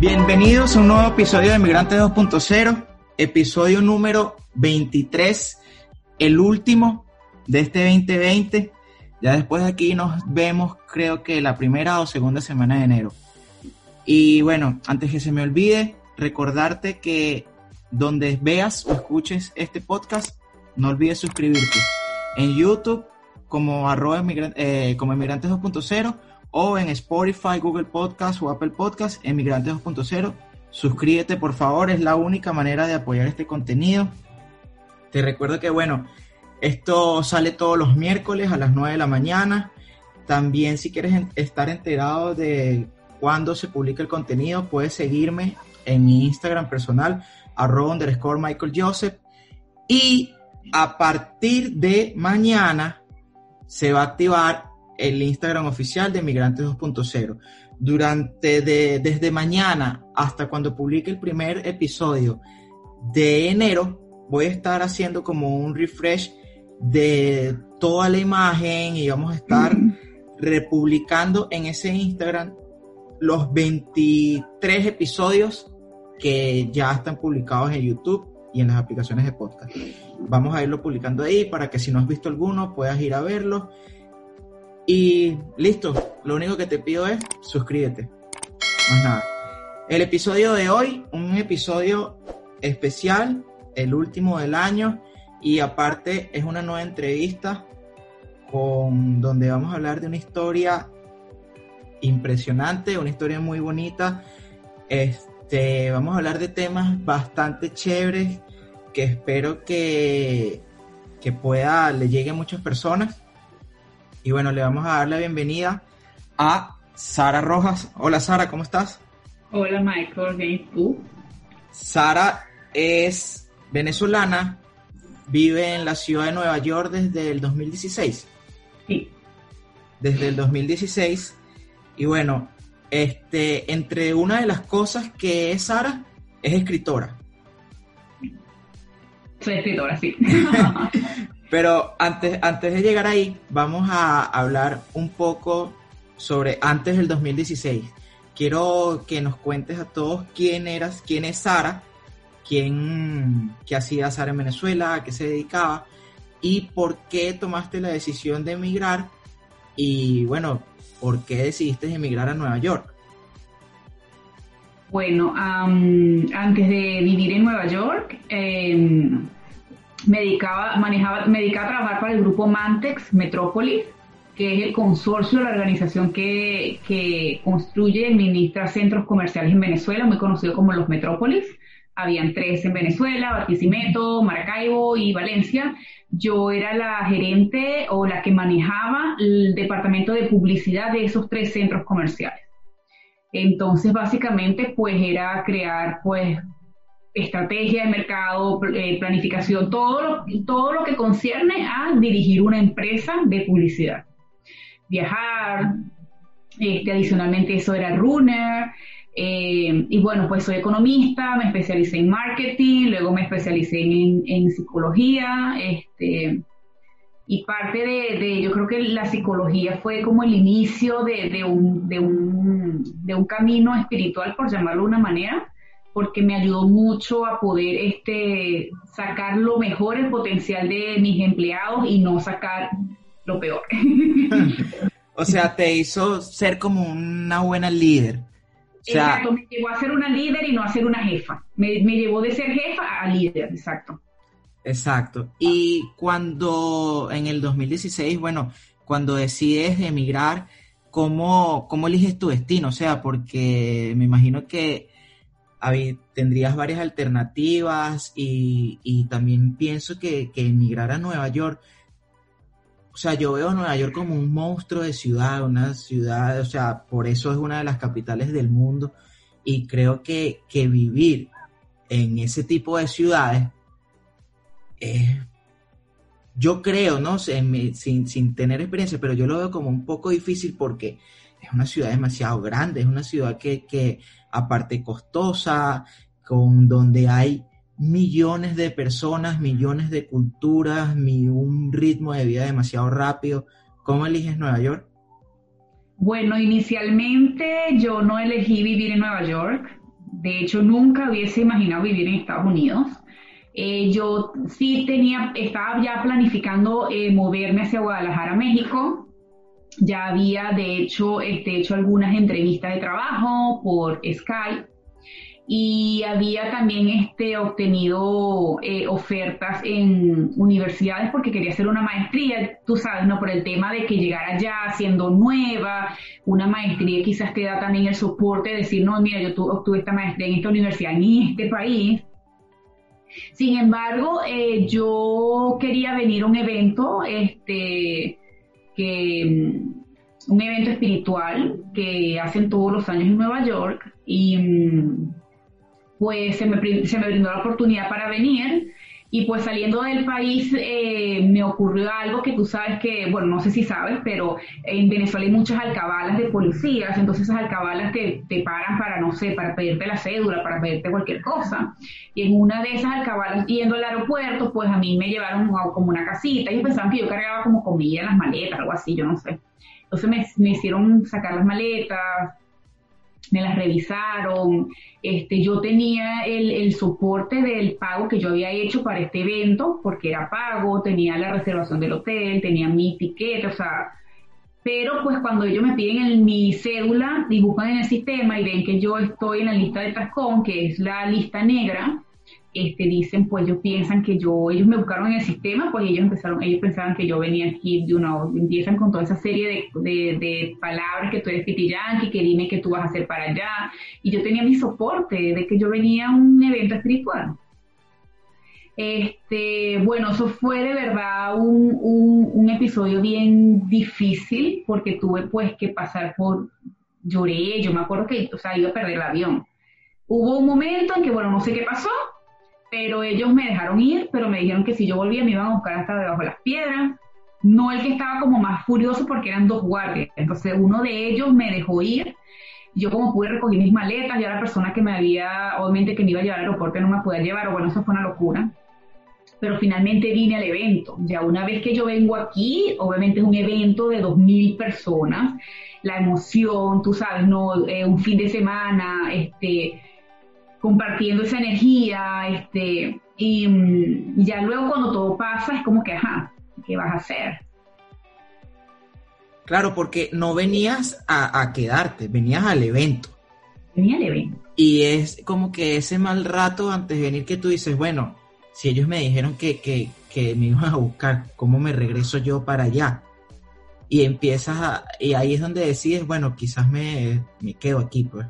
Bienvenidos a un nuevo episodio de Migrantes 2.0, episodio número 23, el último de este 2020. Ya después de aquí nos vemos, creo que la primera o segunda semana de enero. Y bueno, antes que se me olvide, recordarte que donde veas o escuches este podcast, no olvides suscribirte en YouTube como arroba eh, como Emigrantes 2.0 o en Spotify, Google Podcast o Apple Podcast, Emigrantes 2.0. Suscríbete, por favor, es la única manera de apoyar este contenido. Te recuerdo que, bueno, esto sale todos los miércoles a las 9 de la mañana. También, si quieres estar enterado de cuándo se publica el contenido, puedes seguirme en mi Instagram personal, arroba underscore Michael Joseph. Y a partir de mañana se va a activar el Instagram oficial de Migrantes 2.0. Durante desde mañana hasta cuando publique el primer episodio de enero, voy a estar haciendo como un refresh de toda la imagen y vamos a estar republicando en ese Instagram los 23 episodios que ya están publicados en YouTube y en las aplicaciones de podcast. Vamos a irlo publicando ahí para que si no has visto alguno puedas ir a verlo y listo, lo único que te pido es suscríbete. Más nada. El episodio de hoy, un episodio especial, el último del año, y aparte es una nueva entrevista con donde vamos a hablar de una historia impresionante, una historia muy bonita. Este, vamos a hablar de temas bastante chéveres que espero que, que pueda le llegue a muchas personas. Y bueno, le vamos a dar la bienvenida a Sara Rojas. Hola Sara, ¿cómo estás? Hola Michael, bien tú? Sara es venezolana, vive en la ciudad de Nueva York desde el 2016. Sí. Desde el 2016. Y bueno, este, entre una de las cosas que es Sara, es escritora. Soy escritora, sí. Pero antes, antes de llegar ahí, vamos a hablar un poco sobre antes del 2016. Quiero que nos cuentes a todos quién eras, quién es Sara, quién, qué hacía Sara en Venezuela, a qué se dedicaba y por qué tomaste la decisión de emigrar y bueno, por qué decidiste emigrar a Nueva York. Bueno, antes de vivir en Nueva York, em, me dedicaba, manejaba, me dedicaba a trabajar para el grupo Mantex Metrópolis, que es el consorcio, la organización que, que construye y administra centros comerciales en Venezuela, muy conocido como los Metrópolis. Habían tres en Venezuela, Barquisimeto, Maracaibo y Valencia. Yo era la gerente o la que manejaba el departamento de publicidad de esos tres centros comerciales. Entonces, básicamente, pues era crear, pues, estrategia de mercado, eh, planificación, todo lo, todo lo que concierne a dirigir una empresa de publicidad. Viajar, este, adicionalmente eso era runner, eh, y bueno, pues soy economista, me especialicé en marketing, luego me especialicé en, psicología, este, y parte de, yo creo que la psicología fue como el inicio de, un, de, un, de un camino espiritual, por llamarlo de una manera, porque me ayudó mucho a poder este, sacar lo mejor, el potencial de mis empleados y no sacar lo peor. o sea, te hizo ser como una buena líder. exacto, me llevó a ser una líder y no a ser una jefa. Me, me llevó de ser jefa a líder, exacto. Exacto. Y cuando en el 2016, bueno, cuando decides emigrar, ¿cómo, ¿cómo eliges tu destino? O sea, porque me imagino que tendrías varias alternativas y, también pienso que, emigrar a Nueva York, o sea, yo veo a Nueva York como un monstruo de ciudad, una ciudad, o sea, por eso es una de las capitales del mundo y creo que, vivir en ese tipo de ciudades es, yo creo, ¿no? Sin, sin tener experiencia, pero yo lo veo como un poco difícil porque es una ciudad demasiado grande, es una ciudad que, que aparte costosa, con donde hay millones de personas, millones de culturas, un ritmo de vida demasiado rápido. ¿Cómo eliges Nueva York? Bueno, inicialmente yo no elegí vivir en Nueva York. De hecho, nunca hubiese imaginado vivir en Estados Unidos. Eh, yo sí tenía, estaba ya planificando eh, moverme hacia Guadalajara, México. Ya había, de hecho, este, hecho algunas entrevistas de trabajo por Skype y había también este, obtenido eh, ofertas en universidades porque quería hacer una maestría, tú sabes, ¿no? Por el tema de que llegara ya siendo nueva, una maestría quizás te da también el soporte de decir, no, mira, yo obtuve esta maestría en esta universidad, en este país. Sin embargo, eh, yo quería venir a un evento, este, que, mm, un evento espiritual que hacen todos los años en Nueva York y mm, pues se me, se me brindó la oportunidad para venir y pues saliendo del país eh, me ocurrió algo que tú sabes que, bueno, no sé si sabes, pero en Venezuela hay muchas alcabalas de policías, entonces esas alcabalas te, te paran para, no sé, para pedirte la cédula, para pedirte cualquier cosa. Y en una de esas alcabalas, yendo al aeropuerto, pues a mí me llevaron como una casita, ellos pensaban que yo cargaba como comida en las maletas, algo así, yo no sé. Entonces me, me hicieron sacar las maletas, me las revisaron, este, yo tenía el, el, soporte del pago que yo había hecho para este evento, porque era pago, tenía la reservación del hotel, tenía mi ticket, o sea, pero pues cuando ellos me piden en mi cédula y buscan en el sistema y ven que yo estoy en la lista de TASCON, que es la lista negra, este, dicen, pues ellos piensan que yo, ellos me buscaron en el sistema, pues ellos empezaron, ellos pensaban que yo venía aquí de una, empiezan con toda esa serie de, de, palabras que tú eres pitiyanqui, que dime que tú vas a hacer para allá, y yo tenía mi soporte de que yo venía a un evento espiritual. Este, bueno, eso fue de verdad un, un, un episodio bien difícil porque tuve pues que pasar por, lloré, yo me acuerdo que, o sea, iba a perder el avión. Hubo un momento en que, bueno, no sé qué pasó, pero ellos me dejaron ir, pero me dijeron que si yo volvía me iban a buscar hasta debajo de las piedras. No el que estaba como más furioso porque eran dos guardias. Entonces uno de ellos me dejó ir. Yo como pude recoger mis maletas, ya la persona que me había, obviamente que me iba a llevar al aeropuerto no me podía llevar, o bueno, eso fue una locura. Pero finalmente vine al evento. Ya una vez que yo vengo aquí, obviamente es un evento de dos mil personas, la emoción, tú sabes, no, eh, un fin de semana, este, compartiendo esa energía, este, y, ya luego cuando todo pasa es como que, ajá, ¿qué vas a hacer? Claro, porque no venías a, quedarte, venías al evento. Venía al evento. Y es como que ese mal rato antes de venir que tú dices, bueno, si ellos me dijeron que, que, que me iban a buscar, ¿cómo me regreso yo para allá? Y empiezas a, y ahí es donde decides, bueno, quizás me, me quedo aquí, pues.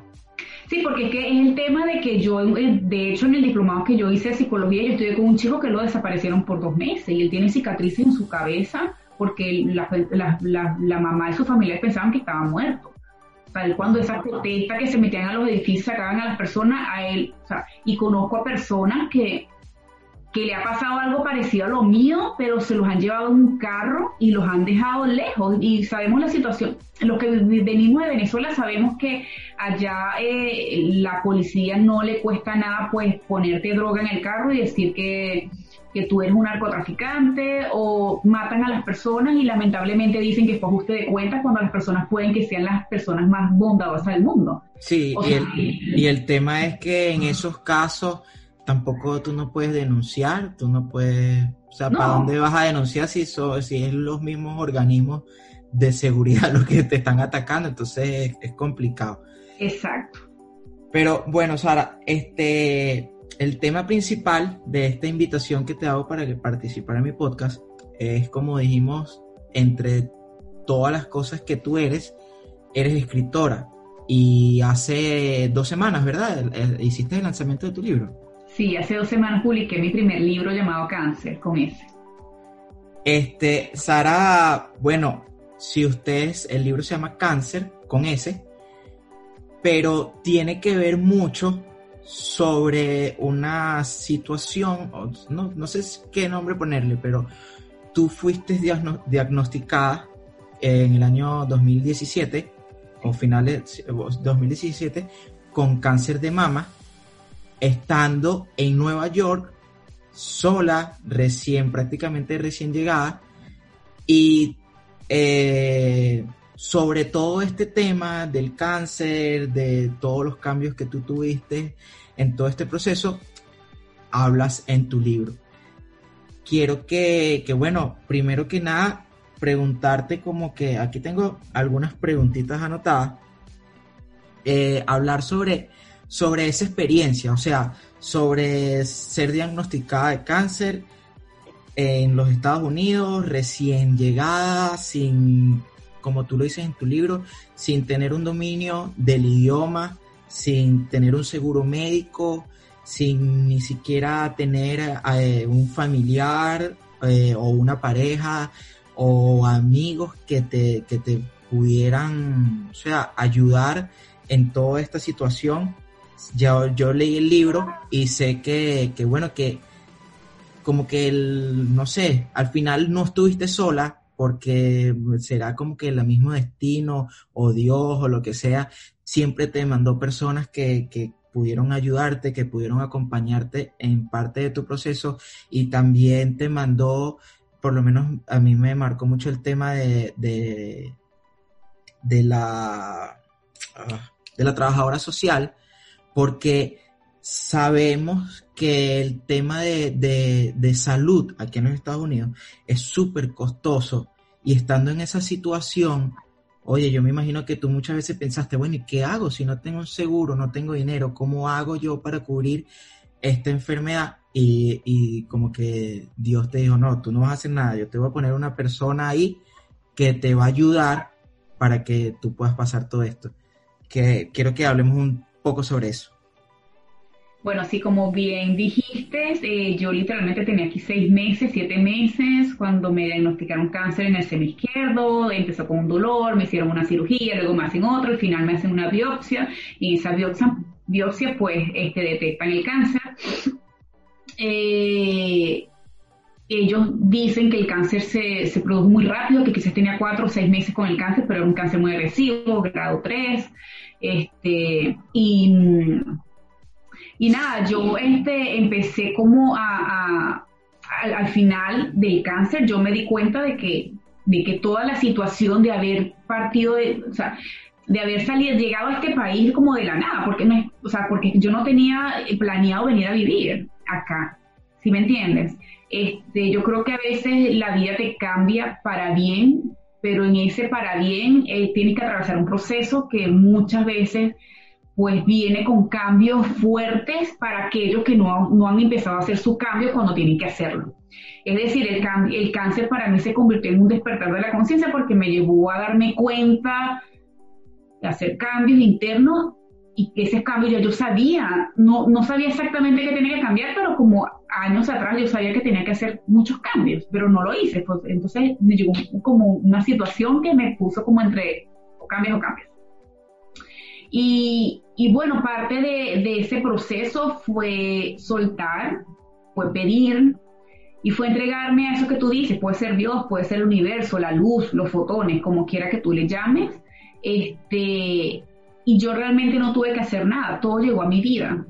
Sí, porque es que es el tema de que yo, eh, de hecho, en el diplomado que yo hice de psicología, yo estudié con un chico que lo desaparecieron por dos meses y él tiene cicatrices en su cabeza porque la, mamá de su familia pensaban que estaba muerto. O sea, cuando esas protestas que se metían a los edificios sacaban a las personas, a él, o sea, y conozco a personas que que le ha pasado algo parecido a lo mío, pero se los han llevado en un carro y los han dejado lejos. Y sabemos la situación. Los que venimos de Venezuela sabemos que allá eh, la policía no le cuesta nada pues ponerte droga en el carro y decir que, que tú eres un narcotraficante o matan a las personas y lamentablemente dicen que fue ajuste de cuentas cuando las personas pueden que sean las personas más bondadosas del mundo. Sí, y, el, y el tema es que en esos casos tampoco tú no puedes denunciar, tú no puedes, o sea, ¿para dónde vas a denunciar si, so, si es los mismos organismos de seguridad los que te están atacando? Entonces es, complicado. Exacto. Pero bueno, Sara, este, el tema principal de esta invitación que te hago para que participar en mi podcast es, como dijimos, entre todas las cosas que tú eres, eres escritora. Y hace dos semanas, ¿verdad? Hiciste el lanzamiento de tu libro. Sí, hace dos semanas publiqué mi primer libro llamado Cáncer, con ese. Este, Sara, bueno, si ustedes, el libro se llama Cáncer, con ese, pero tiene que ver mucho sobre una situación, no, no sé qué nombre ponerle, pero tú fuiste diagnosticada en el año 2017, o finales 2017, con cáncer de mama estando en Nueva York, sola, recién, prácticamente recién llegada, y eh, sobre todo este tema del cáncer, de todos los cambios que tú tuviste en todo este proceso, hablas en tu libro. Quiero que, que bueno, primero que nada, preguntarte como que aquí tengo algunas preguntitas anotadas, eh, hablar sobre, sobre esa experiencia, o sea, sobre ser diagnosticada de cáncer en los Estados Unidos, recién llegada, sin, como tú lo dices en tu libro, sin tener un dominio del idioma, sin tener un seguro médico, sin ni siquiera tener eh, un familiar eh, o una pareja o amigos que te, que te pudieran, o sea, ayudar en toda esta situación. Yo, yo leí el libro y sé que, que bueno, que como que el, no sé, al final no estuviste sola porque será como que el mismo destino o Dios o lo que sea, siempre te mandó personas que, que pudieron ayudarte, que pudieron acompañarte en parte de tu proceso y también te mandó por lo menos a mí me marcó mucho el tema de, de, la, ah, de la trabajadora social, porque sabemos que el tema de, de salud aquí en los Estados Unidos es súper costoso y estando en esa situación, oye, yo me imagino que tú muchas veces pensaste, bueno, ¿y qué hago si no tengo un seguro, no tengo dinero? ¿Cómo hago yo para cubrir esta enfermedad? y, como que Dios te dijo, no, tú no vas a hacer nada, yo te voy a poner una persona ahí que te va a ayudar para que tú puedas pasar todo esto. Que quiero que hablemos un poco sobre eso. Bueno, así como bien dijiste, eh, yo literalmente tenía aquí seis meses, siete meses, cuando me diagnosticaron cáncer en el seno izquierdo, empezó con un dolor, me hicieron una cirugía, luego me hacen otro, al final me hacen una biopsia, y esa biopsia, biopsia pues este, detectan el cáncer. Eh, ellos dicen que el cáncer se, se, produjo muy rápido, que quizás tenía cuatro o seis meses con el cáncer, pero era un cáncer muy agresivo, grado 3. Este, y, y nada, yo este, empecé como a, al, final del cáncer, yo me di cuenta de que, de que toda la situación de haber partido de, o sea, de haber salido, llegado a este país como de la nada, porque no, o sea, porque yo no tenía planeado venir a vivir acá, ¿sí me entiendes? Este, yo creo que a veces la vida te cambia para bien, pero en ese para bien eh, tienes que atravesar un proceso que muchas veces pues viene con cambios fuertes para aquellos que no, no han empezado a hacer su cambio cuando tienen que hacerlo. Es decir, el, el cáncer para mí se convirtió en un despertar de la conciencia porque me llevó a darme cuenta de hacer cambios internos y que ese cambio ya yo sabía, no, no sabía exactamente qué tenía que cambiar, pero como años atrás yo sabía que tenía que hacer muchos cambios, pero no lo hice. Pues, entonces me llegó como una situación que me puso como entre cambios o cambios. Y, y bueno, parte de, de, ese proceso fue soltar, fue pedir y fue entregarme a eso que tú dices, puede ser Dios, puede ser el universo, la luz, los fotones, como quiera que tú le llames. Este, y yo realmente no tuve que hacer nada, todo llegó a mi vida.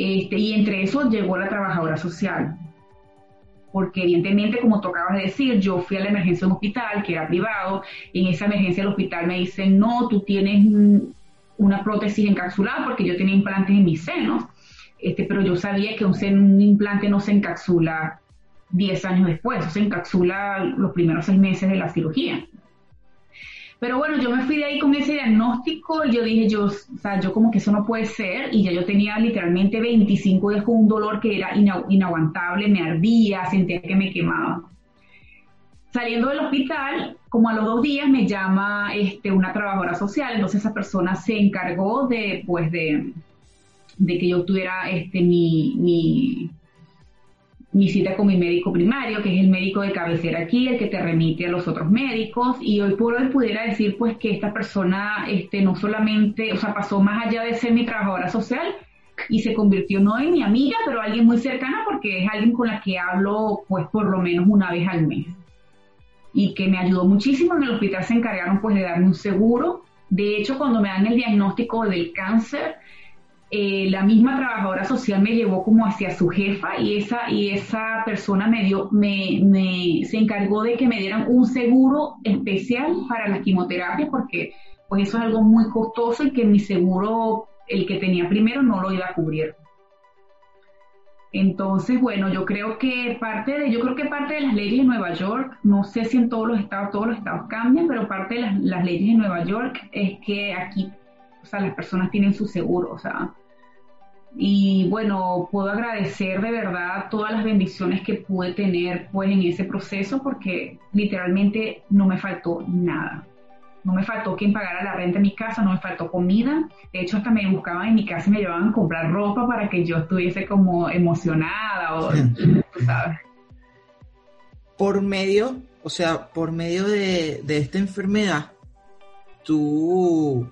Este, y entre eso llegó la trabajadora social. Porque evidentemente, como tocabas de decir, yo fui a la emergencia de un hospital que era privado, en esa emergencia del hospital me dicen, no, tú tienes una prótesis encapsulada porque yo tenía implantes en mis senos, este, pero yo sabía que un, un implante no se encapsula 10 años después, se encapsula los primeros seis meses de la cirugía. Pero bueno, yo me fui de ahí con ese diagnóstico y yo dije, yo, o sea, yo como que eso no puede ser y ya yo tenía literalmente 25 días con un dolor que era inaguantable, me ardía, sentía que me quemaba. Saliendo del hospital, como a los dos días me llama este, una trabajadora social, entonces esa persona se encargó de, pues, de, de que yo tuviera este, mi, mi mi cita con mi médico primario, que es el médico de cabecera aquí, el que te remite a los otros médicos, y hoy por hoy pudiera decir pues que esta persona este, no solamente, o sea, pasó más allá de ser mi trabajadora social y se convirtió no en mi amiga, pero alguien muy cercana porque es alguien con la que hablo pues por lo menos una vez al mes. Y que me ayudó muchísimo, en el hospital se encargaron pues de darme un seguro. De hecho, cuando me dan el diagnóstico del cáncer, eh, la misma trabajadora social me llevó como hacia su jefa y esa, y esa persona me dio, me, me, se encargó de que me dieran un seguro especial para las quimioterapias porque pues eso es algo muy costoso y que mi seguro, el que tenía primero, no lo iba a cubrir. Entonces, bueno, yo creo que parte de, yo creo que parte de las leyes de Nueva York, no sé si en todos los estados, todos los estados cambian, pero parte de las, las leyes de Nueva York es que aquí, o sea, las personas tienen su seguro, o sea, y bueno, puedo agradecer de verdad todas las bendiciones que pude tener pues en ese proceso porque literalmente no me faltó nada. No me faltó quien pagara la renta en mi casa, no me faltó comida. De hecho, hasta me buscaban en mi casa y me llevaban a comprar ropa para que yo estuviese como emocionada o, sabes. Por medio, o sea, por medio de, esta enfermedad, tú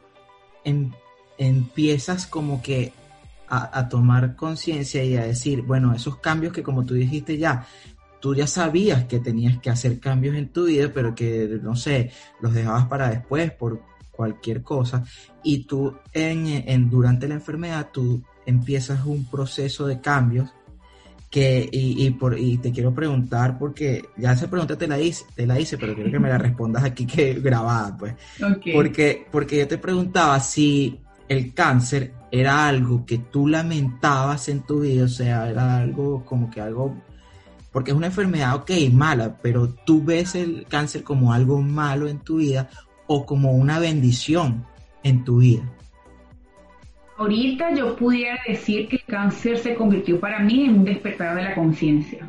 em, empiezas como que a, tomar conciencia y a decir, bueno, esos cambios que como tú dijiste ya, tú ya sabías que tenías que hacer cambios en tu vida, pero que, no sé, los dejabas para después por cualquier cosa, y tú en, durante la enfermedad, tú empiezas un proceso de cambios que, y, por, y te quiero preguntar, porque ya esa pregunta te la hice, te la hice, pero quiero que me la respondas aquí que grabada, pues. Porque, porque yo te preguntaba si el cáncer era algo que tú lamentabas en tu vida, o sea, era algo como que algo, porque es una enfermedad, ok, mala, pero tú ves el cáncer como algo malo en tu vida o como una bendición en tu vida. Ahorita yo pudiera decir que el cáncer se convirtió para mí en un despertar de la conciencia.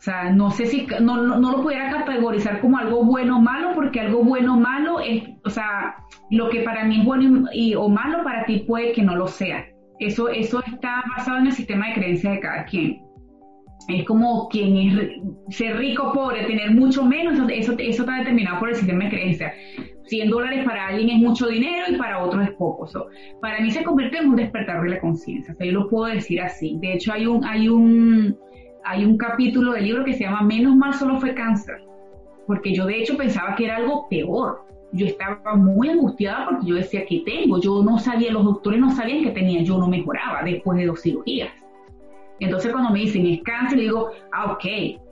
O sea, no sé si, no, no, lo pudiera categorizar como algo bueno o malo, porque algo bueno o malo es, o sea, lo que para mí es bueno y, o malo para ti puede que no lo sea. Eso, eso está basado en el sistema de creencias de cada quien. Es como quien es ser rico, pobre, tener mucho menos, eso, eso está determinado por el sistema de creencias. 100 dólares para alguien es mucho dinero y para otros es poco. para mí se convierte en un despertar de la conciencia. O sea, yo lo puedo decir así. De hecho, hay un, hay un, hay un capítulo del libro que se llama Menos mal solo fue cáncer, porque yo de hecho pensaba que era algo peor. Yo estaba muy angustiada porque yo decía, ¿qué tengo? Yo no sabía, los doctores no sabían que tenía, yo no mejoraba después de dos cirugías. Entonces cuando me dicen es cáncer, digo, ah, ok,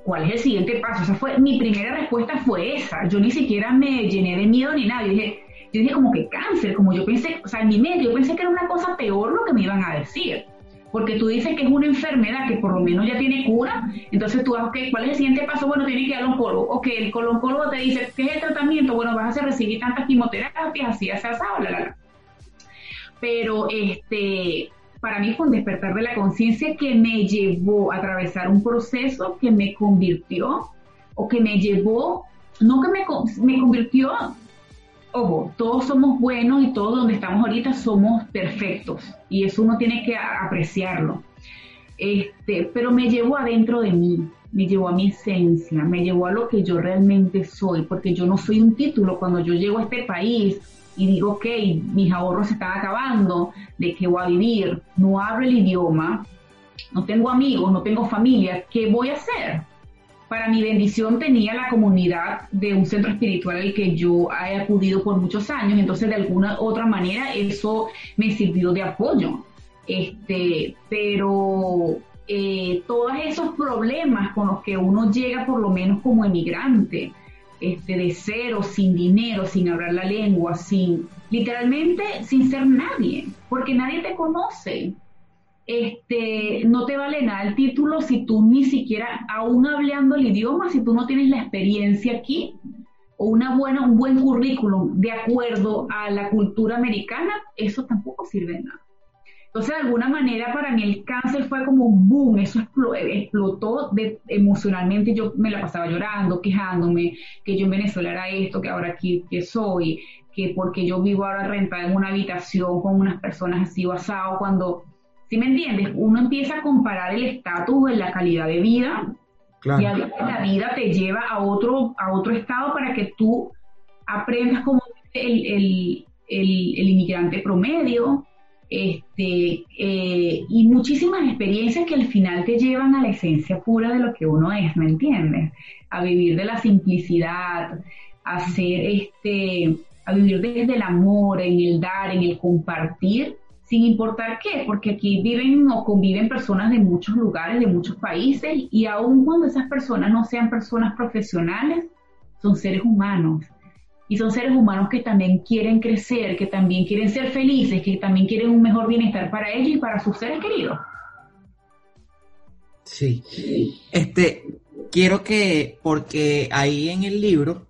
¿cuál es el siguiente paso? O sea, fue, mi primera respuesta fue esa. Yo ni siquiera me llené de miedo ni nada. Yo dije, yo dije como que cáncer, como yo pensé, o sea, en mi mente yo pensé que era una cosa peor lo que me iban a decir porque tú dices que es una enfermedad que por lo menos ya tiene cura, entonces tú ok, ¿cuál es el siguiente paso? Bueno, tiene que ir al oncólogo. Ok, el oncólogo te dice, ¿qué es el tratamiento? Bueno, vas a recibir tantas quimioterapias, así, así, así, bla, bla, bla. Pero este, para mí fue un despertar de la conciencia que me llevó a atravesar un proceso que me convirtió, o que me llevó, no que me, me convirtió ojo, todos somos buenos y todos donde estamos ahorita somos perfectos y eso uno tiene que apreciarlo. Este, pero me llevó adentro de mí, me llevó a mi esencia, me llevó a lo que yo realmente soy, porque yo no soy un título. Cuando yo llego a este país y digo, ok, mis ahorros se están acabando, ¿de qué voy a vivir? No hablo el idioma, no tengo amigos, no tengo familia, ¿qué voy a hacer? Para mi bendición tenía la comunidad de un centro espiritual al que yo he acudido por muchos años, entonces de alguna otra manera eso me sirvió de apoyo. Este, pero eh, todos esos problemas con los que uno llega por lo menos como emigrante, este, de cero, sin dinero, sin hablar la lengua, sin, literalmente sin ser nadie, porque nadie te conoce este, no te vale nada el título si tú ni siquiera, aún hablando el idioma, si tú no tienes la experiencia aquí o una buena, un buen currículum de acuerdo a la cultura americana, eso tampoco sirve de nada. Entonces, de alguna manera, para mí el cáncer fue como un boom, eso explotó emocionalmente. Yo me la pasaba llorando, quejándome, que yo en Venezuela era esto, que ahora aquí que soy, que porque yo vivo ahora rentada en una habitación con unas personas así basado, cuando ¿Sí me entiendes? Uno empieza a comparar el estatus la calidad de vida y a la vida te lleva a otro, a otro estado para que tú aprendas como el, inmigrante promedio, este, eh, y muchísimas experiencias que al final te llevan a la esencia pura de lo que uno es, ¿me entiendes? A vivir de la simplicidad, a ser este, a vivir desde el amor, en el dar, en el compartir, sin importar qué, porque aquí viven o conviven personas de muchos lugares, de muchos países, y aun cuando esas personas no sean personas profesionales, son seres humanos. Y son seres humanos que también quieren crecer, que también quieren ser felices, que también quieren un mejor bienestar para ellos y para sus seres queridos. Sí. Este, quiero que, porque ahí en el libro,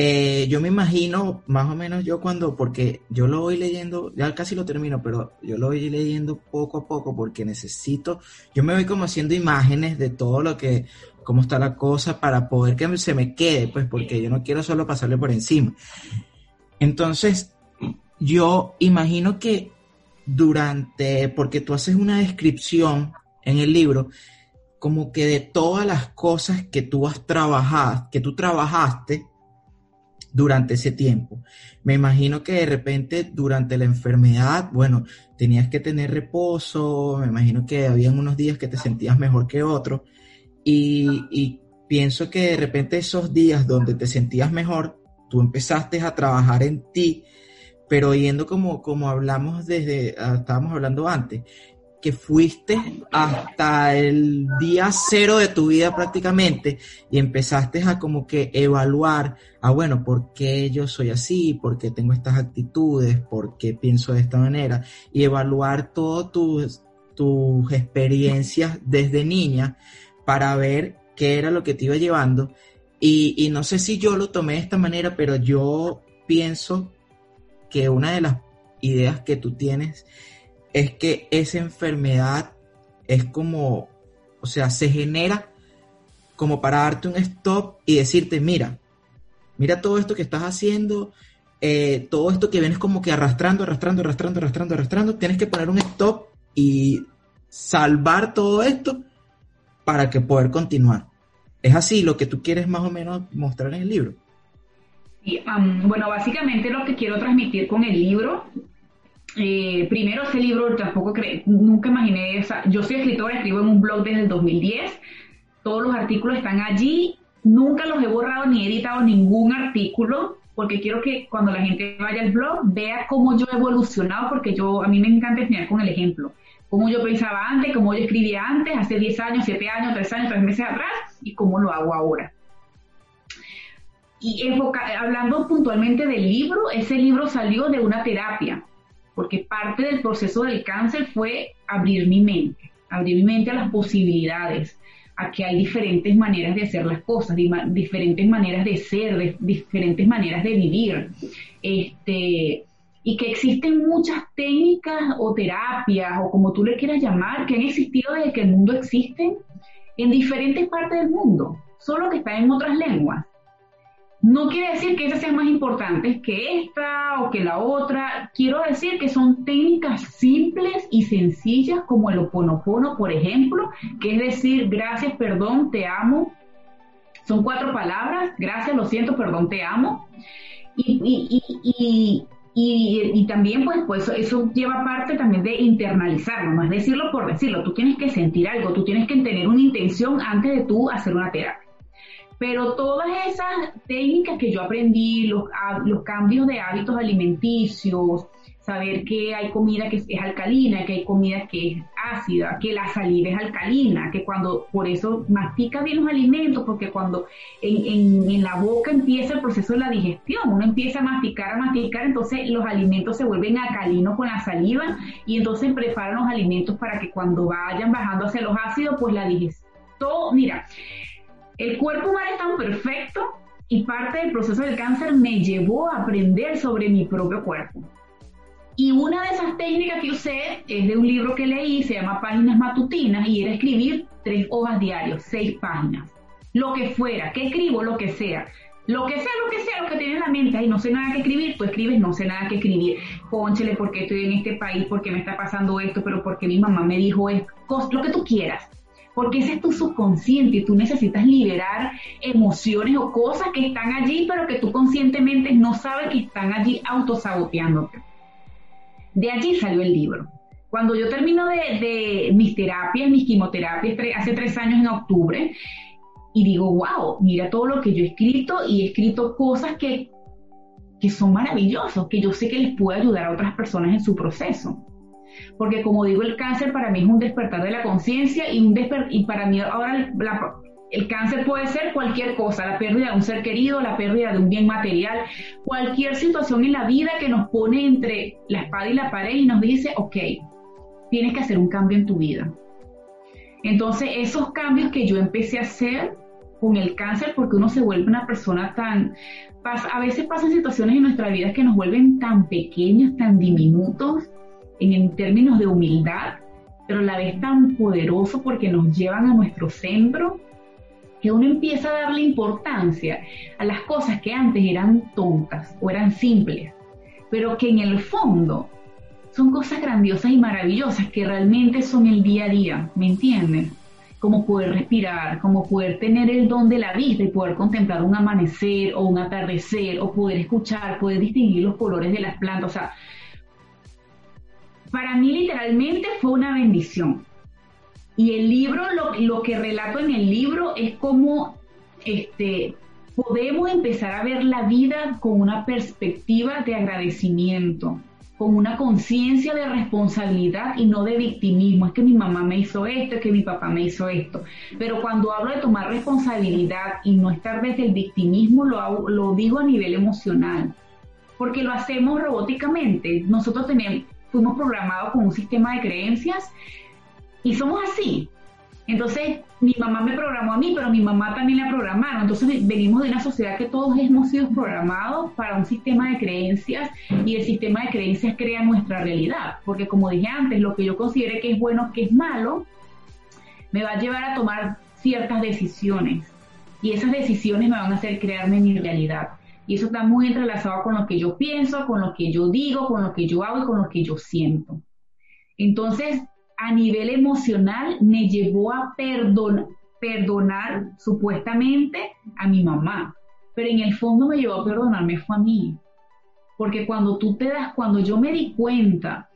eh, yo me imagino, más o menos yo cuando, porque yo lo voy leyendo, ya casi lo termino, pero yo lo voy leyendo poco a poco porque necesito, yo me voy como haciendo imágenes de todo lo que, cómo está la cosa para poder que se me quede, pues porque yo no quiero solo pasarle por encima. Entonces, yo imagino que durante, porque tú haces una descripción en el libro, como que de todas las cosas que tú has trabajado, que tú trabajaste durante ese tiempo. Me imagino que de repente durante la enfermedad, bueno, tenías que tener reposo, me imagino que habían unos días que te sentías mejor que otros y, y pienso que de repente esos días donde te sentías mejor, tú empezaste a trabajar en ti, pero yendo como, como hablamos desde, ah, estábamos hablando antes, que fuiste hasta el día cero de tu vida prácticamente y empezaste a como que evaluar, ah bueno, ¿por qué yo soy así? ¿Por qué tengo estas actitudes? ¿Por qué pienso de esta manera? Y evaluar todas tus, tus experiencias desde niña para ver qué era lo que te iba llevando. Y, y no sé si yo lo tomé de esta manera, pero yo pienso que una de las ideas que tú tienes es que esa enfermedad es como, o sea, se genera como para darte un stop y decirte, mira, mira todo esto que estás haciendo, eh, todo esto que vienes como que arrastrando, arrastrando, arrastrando, arrastrando, arrastrando, tienes que poner un stop y salvar todo esto para que poder continuar. Es así lo que tú quieres más o menos mostrar en el libro. Y, bueno, básicamente lo que quiero transmitir con el libro eh, primero ese libro tampoco creo, nunca imaginé esa. Yo soy escritora, escribo en un blog desde el 2010. Todos los artículos están allí. Nunca los he borrado ni he editado ningún artículo porque quiero que cuando la gente vaya al blog vea cómo yo he evolucionado porque yo a mí me encanta enseñar con el ejemplo. Cómo yo pensaba antes, cómo yo escribía antes, hace 10 años, 7 años, 3 años, 3 meses atrás y cómo lo hago ahora. Y hablando puntualmente del libro, ese libro salió de una terapia porque parte del proceso del cáncer fue abrir mi mente, abrir mi mente a las posibilidades, a que hay diferentes maneras de hacer las cosas, diferentes maneras de ser, diferentes maneras de vivir. Este, y que existen muchas técnicas o terapias o como tú le quieras llamar, que han existido desde que el mundo existe en diferentes partes del mundo, solo que están en otras lenguas. No quiere decir que esas sean más importantes que esta o que la otra. Quiero decir que son técnicas simples y sencillas como el oponopono, por ejemplo, que es decir, gracias, perdón, te amo. Son cuatro palabras, gracias, lo siento, perdón, te amo. Y, y, también, pues, pues eso lleva parte también de internalizarlo, no es decirlo por decirlo. Tú tienes que sentir algo, tú tienes que tener una intención antes de tú hacer una terapia. Pero todas esas técnicas que yo aprendí, los, los cambios de hábitos alimenticios, saber que hay comida que es alcalina, que hay comida que es ácida, que la saliva es alcalina, que cuando, por eso mastica bien los alimentos, porque cuando en, en, la boca empieza el proceso de la digestión, uno empieza a masticar, a masticar, entonces los alimentos se vuelven alcalinos con la saliva y entonces preparan los alimentos para que cuando vayan bajando hacia los ácidos, pues la digestión, mira, el cuerpo humano es tan perfecto y parte del proceso del cáncer me llevó a aprender sobre mi propio cuerpo. Y una de esas técnicas que usé es de un libro que leí, se llama Páginas Matutinas, y era escribir tres hojas diarias, seis páginas. Lo que fuera, que escribo, lo que sea. Lo que sea, lo que sea, lo que tiene en la mente, y no sé nada que escribir, tú escribes, no sé nada que escribir. Pónchele, porque estoy en este país, porque me está pasando esto, pero porque mi mamá me dijo esto, lo que tú quieras porque ese es tu subconsciente y tú necesitas liberar emociones o cosas que están allí, pero que tú conscientemente no sabes que están allí autosaboteándote. De allí salió el libro. Cuando yo termino de, mis terapias, mis quimioterapias, hace tres años en octubre, y digo, wow, mira todo lo que yo he escrito y he escrito cosas que que son maravillosos, que yo sé que les puede ayudar a otras personas en su proceso. Porque como digo, el cáncer para mí es un despertar de la conciencia y, un y para mí ahora el cáncer puede ser cualquier cosa, la pérdida de un ser querido, la pérdida de un bien material, cualquier situación en la vida que nos pone entre la espada y la pared y nos dice, ok, tienes que hacer un cambio en tu vida. Entonces, esos cambios que yo empecé a hacer con el cáncer, porque uno se vuelve una persona tan... A veces pasan situaciones en nuestra vida que nos vuelven tan pequeños, tan diminutos, en, términos de humildad, pero a la vez tan poderoso porque nos llevan a nuestro centro, que uno empieza a darle importancia a las cosas que antes eran tontas o eran simples, pero que en el fondo son cosas grandiosas y maravillosas que realmente son el día a día, ¿me entienden? Como poder respirar, como poder tener el don de la vista y poder contemplar un amanecer o un atardecer, o poder escuchar, poder distinguir los colores de las plantas. O sea, para mí literalmente fue una bendición. Y el libro, lo, lo que relato en el libro es cómo este, podemos empezar a ver la vida con una perspectiva de agradecimiento con una conciencia de responsabilidad y no de victimismo. Es que mi mamá me hizo esto, es que mi papá me hizo esto. Pero cuando hablo de tomar responsabilidad y no estar desde el victimismo, lo, lo digo a nivel emocional, porque lo hacemos robóticamente. Nosotros tenemos, fuimos programados con un sistema de creencias y somos así. Entonces, mi mamá me programó a mí, pero mi mamá también la programaron. Entonces, venimos de una sociedad que todos hemos sido programados para un sistema de creencias y el sistema de creencias crea nuestra realidad. Porque, como dije antes, lo que yo considere que es bueno, que es malo, me va a llevar a tomar ciertas decisiones. Y esas decisiones me van a hacer crearme mi realidad. Y eso está muy entrelazado con lo que yo pienso, con lo que yo digo, con lo que yo hago y con lo que yo siento. Entonces, a nivel emocional me llevó a perdonar supuestamente a mi mamá, pero en el fondo me llevó a perdonarme fue a mí. Porque cuando tú te das, cuando yo me di cuenta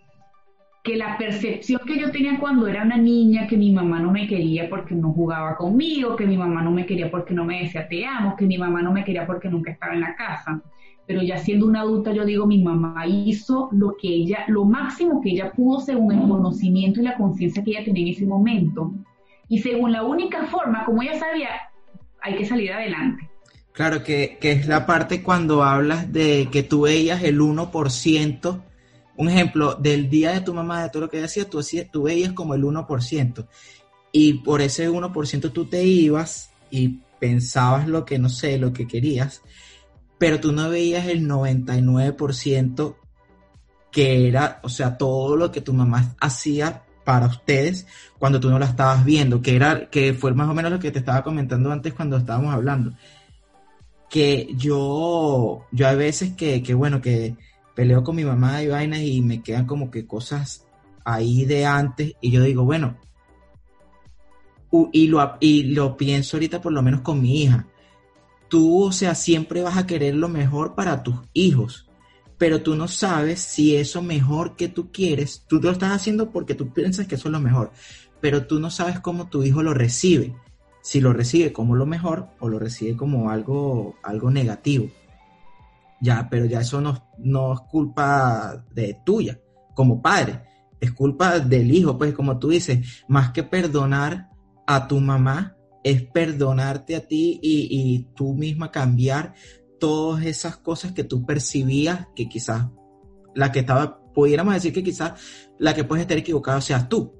que la percepción que yo tenía cuando era una niña, que mi mamá no me quería porque no jugaba conmigo, que mi mamá no me quería porque no me decía te amo, que mi mamá no me quería porque nunca estaba en la casa, pero ya siendo una adulta yo digo, mi mamá hizo lo que ella, lo máximo que ella pudo según el conocimiento y la conciencia que ella tenía en ese momento. Y según la única forma, como ella sabía, hay que salir adelante. Claro, que, es la parte cuando hablas de que tú veías el 1%, un ejemplo, del día de tu mamá, de todo lo que ella hacía, tú, tú veías como el 1%. Y por ese 1% tú te ibas y pensabas lo que, no sé, lo que querías pero tú no veías el 99% que era, o sea, todo lo que tu mamá hacía para ustedes cuando tú no la estabas viendo, que era, que fue más o menos lo que te estaba comentando antes cuando estábamos hablando. Que yo, yo a veces que, que bueno, que peleo con mi mamá y vainas y me quedan como que cosas ahí de antes y yo digo, bueno, y lo, y lo pienso ahorita por lo menos con mi hija tú, o sea, siempre vas a querer lo mejor para tus hijos, pero tú no sabes si eso mejor que tú quieres, tú lo estás haciendo porque tú piensas que eso es lo mejor, pero tú no sabes cómo tu hijo lo recibe, si lo recibe como lo mejor o lo recibe como algo, algo negativo. Ya, pero ya eso no, es culpa de tuya como padre, es culpa del hijo, pues como tú dices, más que perdonar a tu mamá, es perdonarte a ti y, tú misma cambiar todas esas cosas que tú percibías que quizás la que estaba, pudiéramos decir que quizás la que puedes estar equivocado seas tú.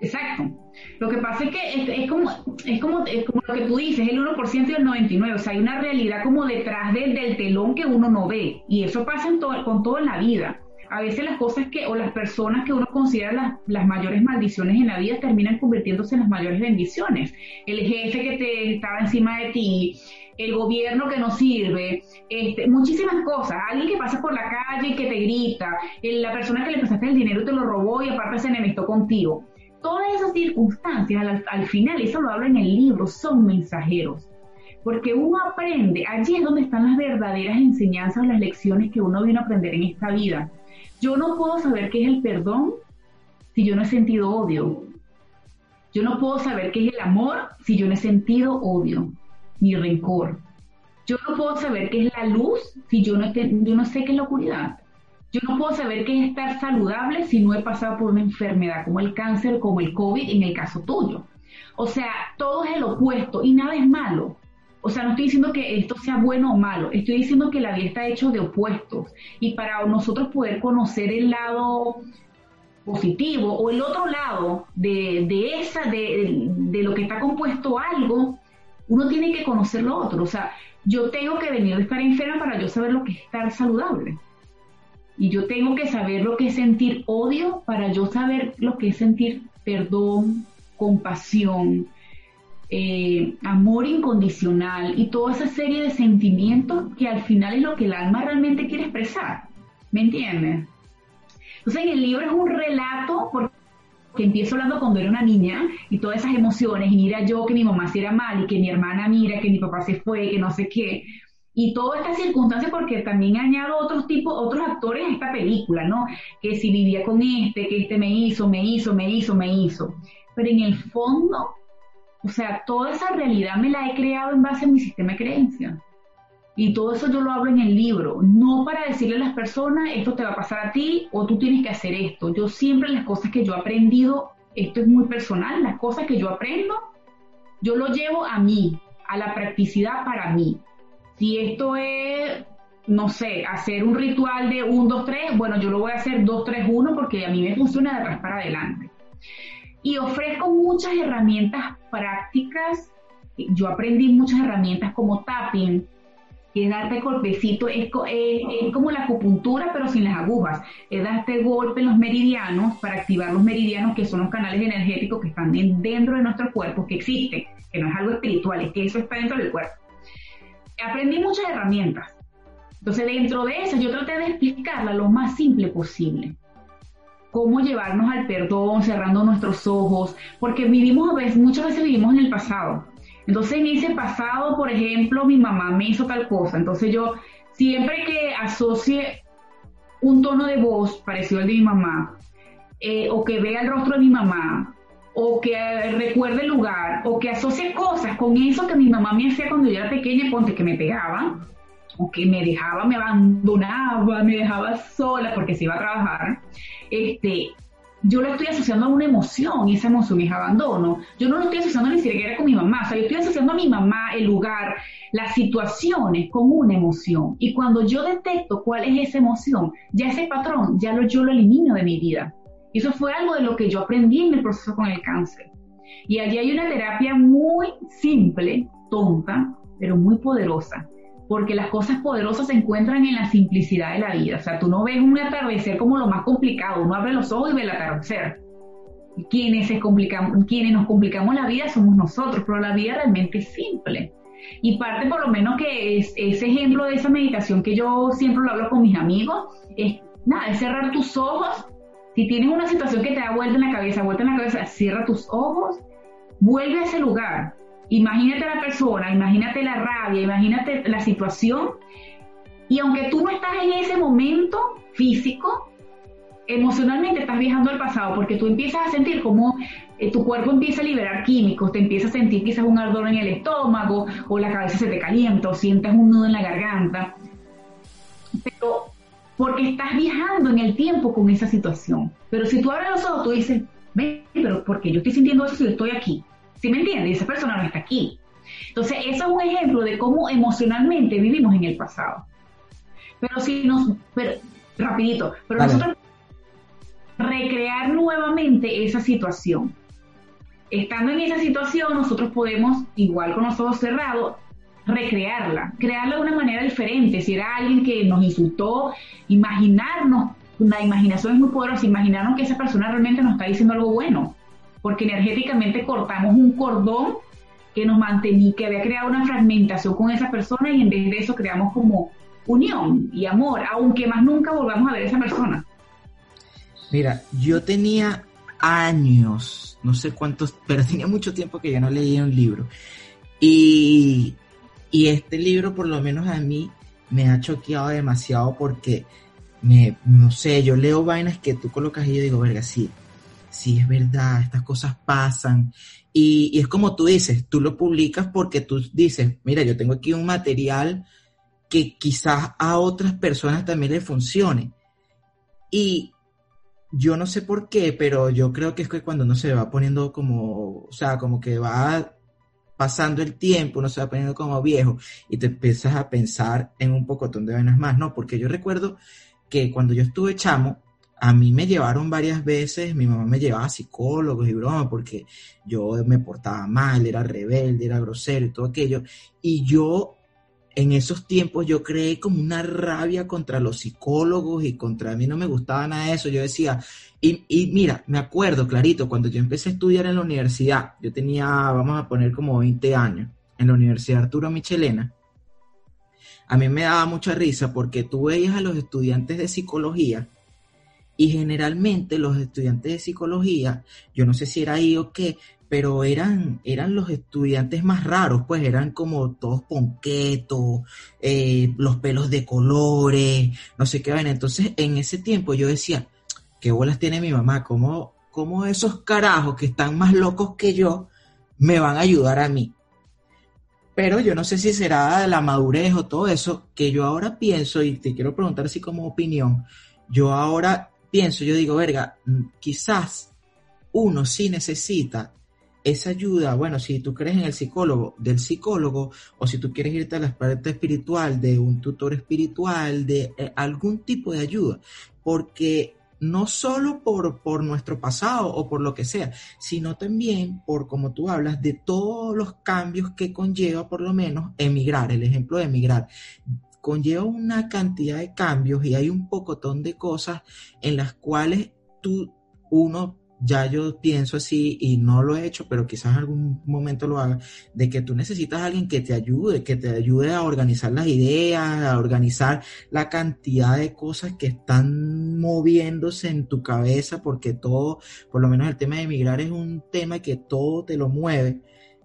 Exacto. Lo que pasa es que es, como, es, como, es como lo que tú dices, el 1% y el 99%. O sea, hay una realidad como detrás del, del telón que uno no ve. Y eso pasa en todo, con todo en la vida a veces las cosas que, o las personas que uno considera las, las, mayores maldiciones en la vida terminan convirtiéndose en las mayores bendiciones. El jefe que te estaba encima de ti, el gobierno que no sirve, este, muchísimas cosas. Alguien que pasa por la calle y que te grita, la persona que le prestaste el dinero y te lo robó y aparte se enemistó contigo. Todas esas circunstancias, al, al final, eso lo habla en el libro, son mensajeros porque uno aprende, allí es donde están las verdaderas enseñanzas, las lecciones que uno viene a aprender en esta vida. Yo no puedo saber qué es el perdón si yo no he sentido odio. Yo no puedo saber qué es el amor si yo no he sentido odio ni rencor. Yo no puedo saber qué es la luz si yo no, yo no sé qué es la oscuridad. Yo no puedo saber qué es estar saludable si no he pasado por una enfermedad como el cáncer, como el COVID, en el caso tuyo. O sea, todo es el opuesto y nada es malo. O sea, no estoy diciendo que esto sea bueno o malo, estoy diciendo que la vida está hecho de opuestos. Y para nosotros poder conocer el lado positivo o el otro lado de, de esa, de, de, lo que está compuesto algo, uno tiene que conocer lo otro. O sea, yo tengo que venir de estar enferma para yo saber lo que es estar saludable. Y yo tengo que saber lo que es sentir odio para yo saber lo que es sentir perdón, compasión, eh, amor incondicional y toda esa serie de sentimientos que al final es lo que el alma realmente quiere expresar. ¿Me entiendes? Entonces en el libro es un relato porque empiezo hablando cuando era una niña y todas esas emociones y mira yo que mi mamá se era mal y que mi hermana mira que mi papá se fue, que no sé qué y todas estas circunstancias porque también añado otros tipos, otros actores a esta película, ¿no? Que si vivía con este, que este me hizo, me hizo, me hizo, me hizo. Pero en el fondo, o sea, toda esa realidad me la he creado en base a mi sistema de creencias. Y todo eso yo lo hablo en el libro, no para decirle a las personas, esto te va a pasar a ti o tú tienes que hacer esto. Yo siempre las cosas que yo he aprendido, esto es muy personal, las cosas que yo aprendo, yo lo llevo a mí, a la practicidad para mí. Si esto es, no sé, hacer un ritual de 1, 2, 3, bueno, yo lo voy a hacer 2, 3, 1 porque a mí me funciona de atrás para adelante. Y ofrezco muchas herramientas prácticas. Yo aprendí muchas herramientas como tapping, que es darte golpecito, es, como la acupuntura, pero sin las agujas. Es darte golpe en los meridianos para activar los meridianos, que son los canales energéticos que están dentro de nuestro cuerpo, que existen, que no es algo espiritual, es que eso está dentro del cuerpo aprendí muchas herramientas. Entonces, dentro de eso, yo traté de explicarla lo más simple posible. Cómo llevarnos al perdón, cerrando nuestros ojos, porque vivimos a veces, muchas veces vivimos en el pasado. Entonces, en ese pasado, por ejemplo, mi mamá me hizo tal cosa. Entonces, yo siempre que asocie un tono de voz parecido al de mi mamá, eh, o que vea el rostro de mi mamá, o que recuerde el lugar, o que asocie cosas con eso que mi mamá me hacía cuando yo era pequeña, ponte que me pegaba, o que me dejaba, me abandonaba, me dejaba sola porque se iba a trabajar, este, yo lo estoy asociando a una emoción y esa emoción es abandono. Yo no lo estoy asociando ni siquiera con mi mamá, o sea, yo estoy asociando a mi mamá, el lugar, las situaciones con una emoción. Y cuando yo detecto cuál es esa emoción, ya ese patrón, ya lo, yo lo elimino de mi vida. Y eso fue algo de lo que yo aprendí en el proceso con el cáncer. Y allí hay una terapia muy simple, tonta, pero muy poderosa, porque las cosas poderosas se encuentran en la simplicidad de la vida. O sea, tú no ves un atardecer como lo más complicado, uno abre los ojos y ve el atardecer. Quienes, se quienes nos complicamos la vida somos nosotros, pero la vida realmente es simple. Y parte por lo menos que es ese ejemplo de esa meditación que yo siempre lo hablo con mis amigos, es nada, es cerrar tus ojos si tienes una situación que te da vuelta en la cabeza, vuelta en la cabeza, cierra tus ojos, vuelve a ese lugar. Imagínate a la persona, imagínate la rabia, imagínate la situación. Y aunque tú no estás en ese momento físico, emocionalmente estás viajando al pasado porque tú empiezas a sentir como eh, tu cuerpo empieza a liberar químicos, te empiezas a sentir quizás un ardor en el estómago o la cabeza se te calienta o sientes un nudo en la garganta. Pero porque estás viajando en el tiempo con esa situación. Pero si tú abres los ojos, tú dices, ve, pero ¿por qué yo estoy sintiendo eso si yo estoy aquí? ¿Sí me entiendes? Esa persona no está aquí. Entonces, eso es un ejemplo de cómo emocionalmente vivimos en el pasado. Pero si nos, pero, rapidito, pero nosotros recrear nuevamente esa situación. Estando en esa situación, nosotros podemos, igual con los ojos cerrados, recrearla, crearla de una manera diferente. Si era alguien que nos insultó, imaginarnos, la imaginación es muy poderosa, imaginarnos que esa persona realmente nos está diciendo algo bueno, porque energéticamente cortamos un cordón que nos mantenía, que había creado una fragmentación con esa persona y en vez de eso creamos como unión y amor, aunque más nunca volvamos a ver a esa persona. Mira, yo tenía años, no sé cuántos, pero tenía mucho tiempo que ya no leía un libro. Y y este libro, por lo menos a mí, me ha choqueado demasiado porque, me, no sé, yo leo vainas que tú colocas y yo digo, verga, sí, sí es verdad, estas cosas pasan Y, es como tú dices, tú lo publicas porque tú dices, mira, yo tengo aquí un material que quizás a otras personas también le funcione. Y yo no sé por qué, pero yo creo que es que cuando uno se va poniendo como, o sea, como que va pasando el tiempo, uno se va poniendo como viejo y te empiezas a pensar en un pocotón de vainas más, ¿no? Porque yo recuerdo que cuando yo estuve chamo, a mí me llevaron varias veces, mi mamá me llevaba a psicólogos y broma, porque yo me portaba mal, era rebelde, era grosero y todo aquello. Y yo, en esos tiempos, yo creé como una rabia contra los psicólogos y contra mí no me gustaba nada de eso. Yo decía, y, y mira, me acuerdo clarito, cuando yo empecé a estudiar en la universidad, yo tenía, vamos a poner como 20 años, en la Universidad Arturo Michelena, a mí me daba mucha risa porque tú veías a los estudiantes de psicología y generalmente los estudiantes de psicología, yo no sé si era ahí o qué, pero eran, eran los estudiantes más raros, pues eran como todos ponquetos, eh, los pelos de colores, no sé qué ven. Entonces, en ese tiempo yo decía, ¿qué bolas tiene mi mamá? ¿Cómo, cómo esos carajos que están más locos que yo me van a ayudar a mí? Pero yo no sé si será la madurez o todo eso, que yo ahora pienso, y te quiero preguntar así como opinión, yo ahora pienso, yo digo, verga, mm, quizás uno sí necesita esa ayuda, bueno, si tú crees en el psicólogo, del psicólogo, o si tú quieres irte a la parte espiritual, de un tutor espiritual, de eh, algún tipo de ayuda, porque no solo por, por nuestro pasado o por lo que sea, sino también por, como tú hablas, de todos los cambios que conlleva por lo menos emigrar, el ejemplo de emigrar conlleva una cantidad de cambios y hay un pocotón de cosas en las cuales tú, uno, ya yo pienso así y no lo he hecho, pero quizás en algún momento lo haga, de que tú necesitas a alguien que te ayude, que te ayude a organizar las ideas, a organizar la cantidad de cosas que están moviéndose en tu cabeza, porque todo, por lo menos el tema de emigrar es un tema que todo te lo mueve.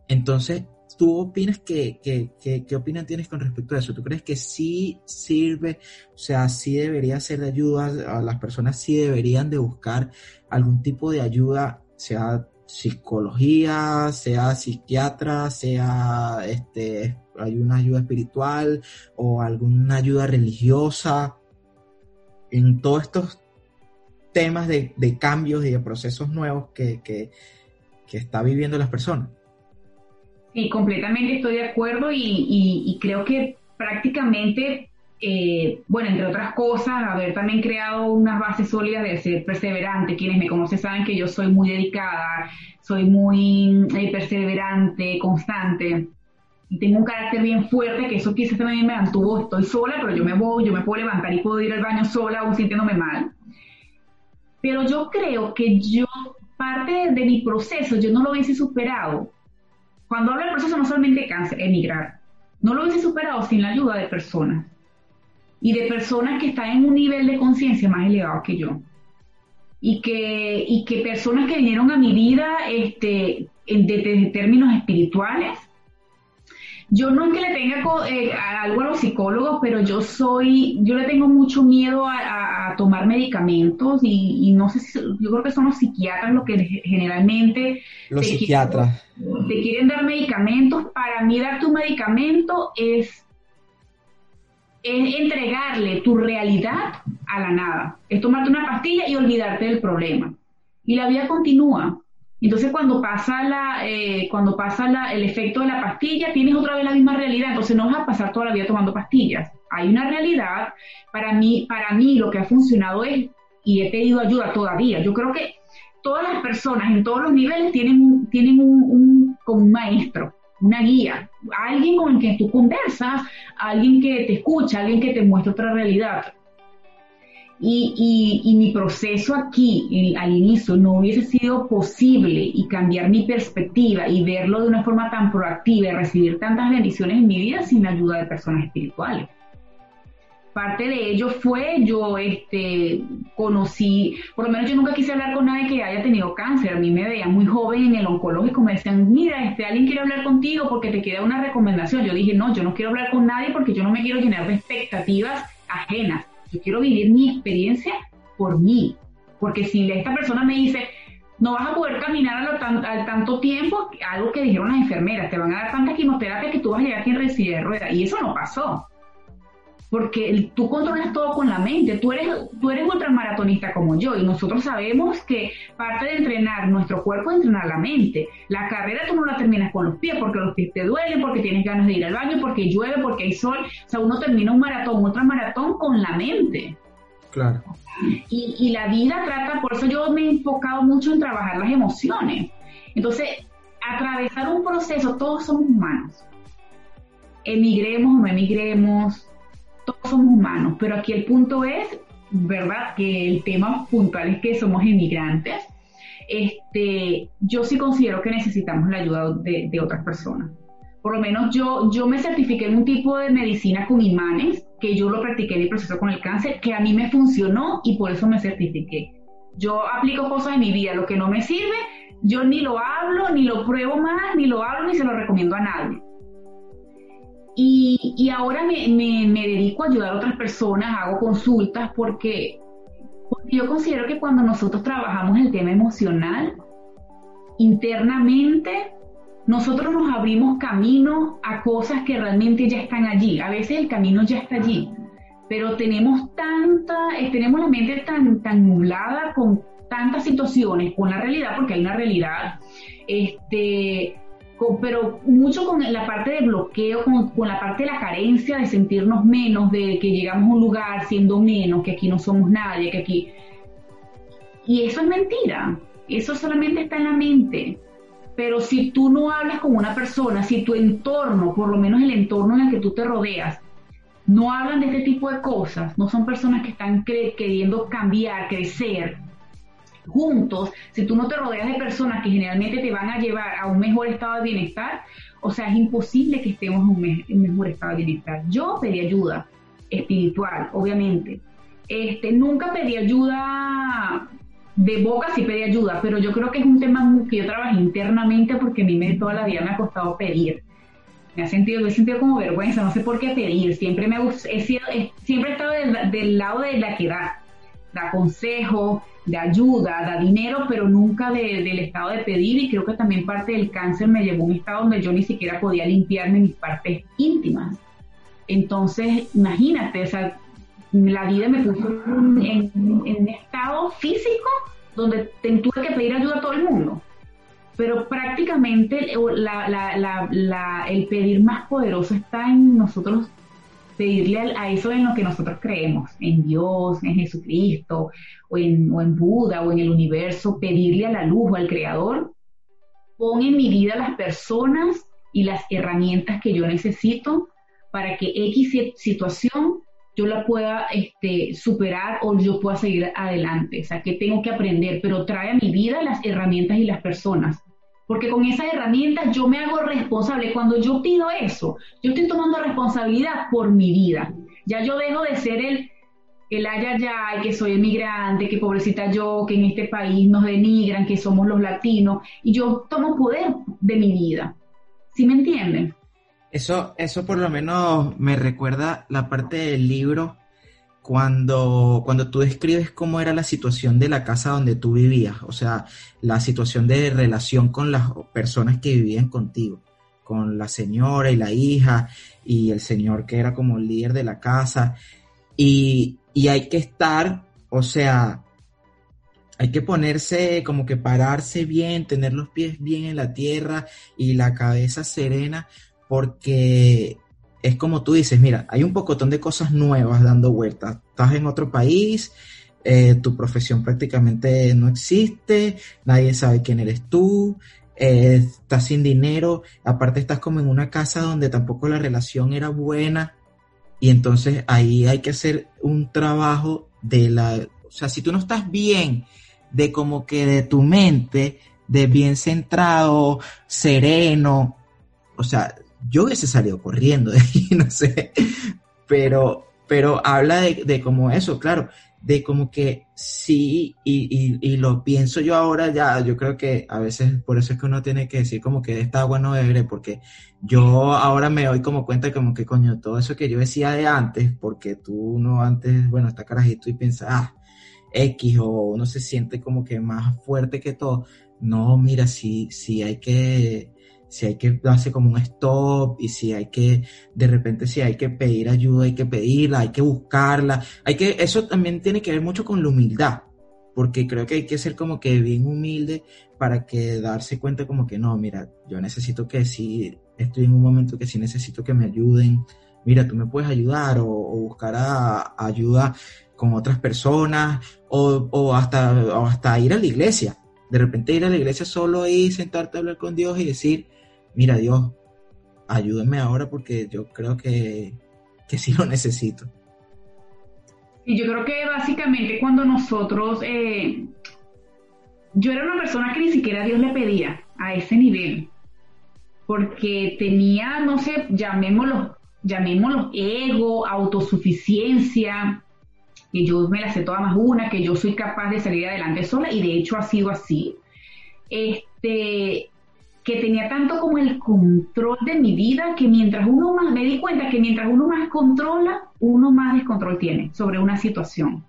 Entonces, ¿Tú opinas que, qué opinión tienes con respecto a eso? ¿Tú crees que sí sirve, o sea, sí debería ser de ayuda, a las personas sí deberían de buscar algún tipo de ayuda, sea psicología, sea psiquiatra, sea este, hay una ayuda espiritual o alguna ayuda religiosa en todos estos temas de, cambios y de procesos nuevos que, que está viviendo las personas? Sí, completamente estoy de acuerdo y, creo que prácticamente, eh, bueno, entre otras cosas, haber también creado unas bases sólidas de ser perseverante. Quienes me conocen saben que yo soy muy dedicada, soy muy eh, perseverante, constante. Y tengo un carácter bien fuerte, que eso quizás también me mantuvo, estoy sola, pero yo me voy, yo me puedo levantar y puedo ir al baño sola aún sintiéndome mal. Pero yo creo que yo, parte de mi proceso, yo no lo hubiese superado cuando hablo del proceso no solamente cáncer, emigrar, no lo hubiese superado sin la ayuda de personas y de personas que están en un nivel de conciencia más elevado que yo. Y que, y que personas que vinieron a mi vida este, en, términos espirituales. Yo no es que le tenga eh, algo a los psicólogos, pero yo soy, yo le tengo mucho miedo a, tomar medicamentos y, no sé si, yo creo que son los psiquiatras los que generalmente... Los psiquiatras te quieren dar medicamentos, para mí dar tu medicamento es, es entregarle tu realidad a la nada. Es tomarte una pastilla y olvidarte del problema. Y la vida continúa. Entonces cuando pasa la, eh, cuando pasa la, el efecto de la pastilla, tienes otra vez la misma realidad. Entonces no vas a pasar toda la vida tomando pastillas. Hay una realidad. Para mí, para mí lo que ha funcionado es, y he pedido ayuda todavía. Yo creo que todas las personas en todos los niveles tienen, tienen un, un, maestro, una guía, alguien con el que tú conversas, alguien que te escucha, alguien que te muestra otra realidad. Y, y, mi proceso aquí, al inicio, no hubiese sido posible y cambiar mi perspectiva y verlo de una forma tan proactiva y recibir tantas bendiciones en mi vida sin la ayuda de personas espirituales. Parte de ello fue, yo este, conocí, por lo menos yo nunca quise hablar con nadie que haya tenido cáncer. A mí me veían muy joven en el oncológico, me decían, mira, este, alguien quiere hablar contigo porque te quiere una recomendación. Yo dije, no, yo no quiero hablar con nadie porque yo no me quiero llenar de expectativas ajenas. Yo quiero vivir mi experiencia por mí. Porque si esta persona me dice, no vas a poder caminar al tanto tiempo, algo que dijeron las enfermeras, te van a dar tanta quimioterapia que tú vas a llegar aquí en residencia de rueda. Y eso no pasó. Porque tú controlas todo con la mente. Tú eres, tú eres ultramaratonista como yo y nosotros sabemos que parte de entrenar nuestro cuerpo es entrenar la mente. La carrera tú no la terminas con los pies porque los pies te duelen, porque tienes ganas de ir al baño, porque llueve, porque hay sol. O sea, uno termina un maratón, un ultramaratón con la mente. Claro. Y, la vida trata, por eso yo me he enfocado mucho en trabajar las emociones. Entonces, atravesar un proceso, todos somos humanos. Emigremos o no emigremos, todos somos humanos, pero aquí el punto es, ¿verdad? Que el tema puntual es que somos emigrantes. Este, yo sí considero que necesitamos la ayuda de, de otras personas. Por lo menos yo, yo me certifiqué en un tipo de medicina con imanes que yo lo practiqué en el proceso con el cáncer, que a mí me funcionó y por eso me certifiqué. Yo aplico cosas en mi vida, lo que no me sirve, yo ni lo hablo, ni lo pruebo más, ni lo hablo, ni se lo recomiendo a nadie. Y, y ahora me, me, me, dedico a ayudar a otras personas, hago consultas, porque, porque yo considero que cuando nosotros trabajamos el tema emocional, internamente nosotros nos abrimos camino a cosas que realmente ya están allí. A veces el camino ya está allí, pero tenemos tanta, eh, tenemos la mente tan, tan nublada con tantas situaciones, con la realidad, porque hay una realidad, este, pero mucho con la parte de bloqueo, con, con, la parte de la carencia, de sentirnos menos, de que llegamos a un lugar siendo menos, que aquí no somos nadie, que aquí... Y eso es mentira, eso solamente está en la mente. Pero si tú no hablas con una persona, si tu entorno, por lo menos el entorno en el que tú te rodeas, no hablan de este tipo de cosas, no son personas que están queriendo cambiar, crecer juntos, si tú no te rodeas de personas que generalmente te van a llevar a un mejor estado de bienestar, o sea, es imposible que estemos en un, mejor estado de bienestar. Yo pedí ayuda espiritual, obviamente. Este, nunca pedí ayuda de boca sí pedí ayuda, pero yo creo que es un tema que yo trabajé internamente porque a mí me, toda la vida me ha costado pedir. Me ha sentido, me he sentido como vergüenza, no sé por qué pedir. Siempre me he, sido, siempre he estado del, lado de la que da, consejo, de ayuda, da dinero, pero nunca del estado de pedir y creo que también parte del cáncer me llevó a un estado donde yo ni siquiera podía limpiarme mis partes íntimas. Entonces, imagínate, o sea, la vida me puso en, un estado físico donde tuve que pedir ayuda a todo el mundo. Pero prácticamente el pedir más poderoso está en nosotros pedirle a, eso en lo que nosotros creemos, en Dios, en Jesucristo, o en, o en Buda, o en el universo, pedirle a la luz o al Creador, pon en mi vida las personas y las herramientas que yo necesito para que X situación yo la pueda este, superar o yo pueda seguir adelante. O sea, que tengo que aprender, pero trae a mi vida las herramientas y las personas. Porque con esas herramientas yo me hago responsable. Cuando yo pido eso, yo estoy tomando responsabilidad por mi vida. Ya yo dejo de ser el, el que soy emigrante, que pobrecita yo, que en este país nos denigran, que somos los latinos, y yo tomo poder de mi vida. ¿Sí me entienden? Eso, eso por lo menos me recuerda la parte del libro cuando, cuando tú describes cómo era la situación de la casa donde tú vivías, o sea, la situación de relación con las personas que vivían contigo, con la señora y la hija y el señor que era como el líder de la casa. Y, y hay que estar, o sea, hay que ponerse como que pararse bien, tener los pies bien en la tierra y la cabeza serena, porque es como tú dices, mira, hay un pocotón de cosas nuevas dando vueltas. Estás en otro país, eh, tu profesión prácticamente no existe, nadie sabe quién eres tú, eh, estás sin dinero, aparte estás como en una casa donde tampoco la relación era buena y entonces ahí hay que hacer un trabajo de la, o sea, si tú no estás bien de como que de tu mente, de bien centrado, sereno, o sea, yo hubiese salido corriendo de ahí, no sé, pero, pero habla de, de como eso, claro, de como que sí, y, y, lo pienso yo ahora ya, yo creo que a veces por eso es que uno tiene que decir como que esta agua no porque yo ahora me doy como cuenta como que coño, todo eso que yo decía de antes, porque tú no antes, bueno, está carajito y piensas, ah, X o uno se siente como que más fuerte que todo. No, mira, si, si hay que, si hay que darse como un stop y si hay que, de repente si hay que pedir ayuda, hay que pedirla, hay que buscarla, hay que, eso también tiene que ver mucho con la humildad, porque creo que hay que ser como que bien humilde para que darse cuenta como que no, mira, yo necesito que si estoy en un momento que sí necesito que me ayuden, mira, tú me puedes ayudar o, buscar ayuda con otras personas o, hasta, o hasta ir a la iglesia. De repente ir a la iglesia solo y sentarte a hablar con Dios y decir, mira Dios, ayúdame ahora porque yo creo que, que sí lo necesito. Y yo creo que básicamente cuando nosotros, eh, yo era una persona que ni siquiera Dios le pedía a ese nivel, porque tenía, no sé, llamémoslo, llamémoslo ego, autosuficiencia, que yo me la sé toda más una, que yo soy capaz de salir adelante sola, y de hecho ha sido así. Este, que tenía tanto como el control de mi vida que mientras uno más, me di cuenta que mientras uno más controla, uno más descontrol tiene sobre una situación.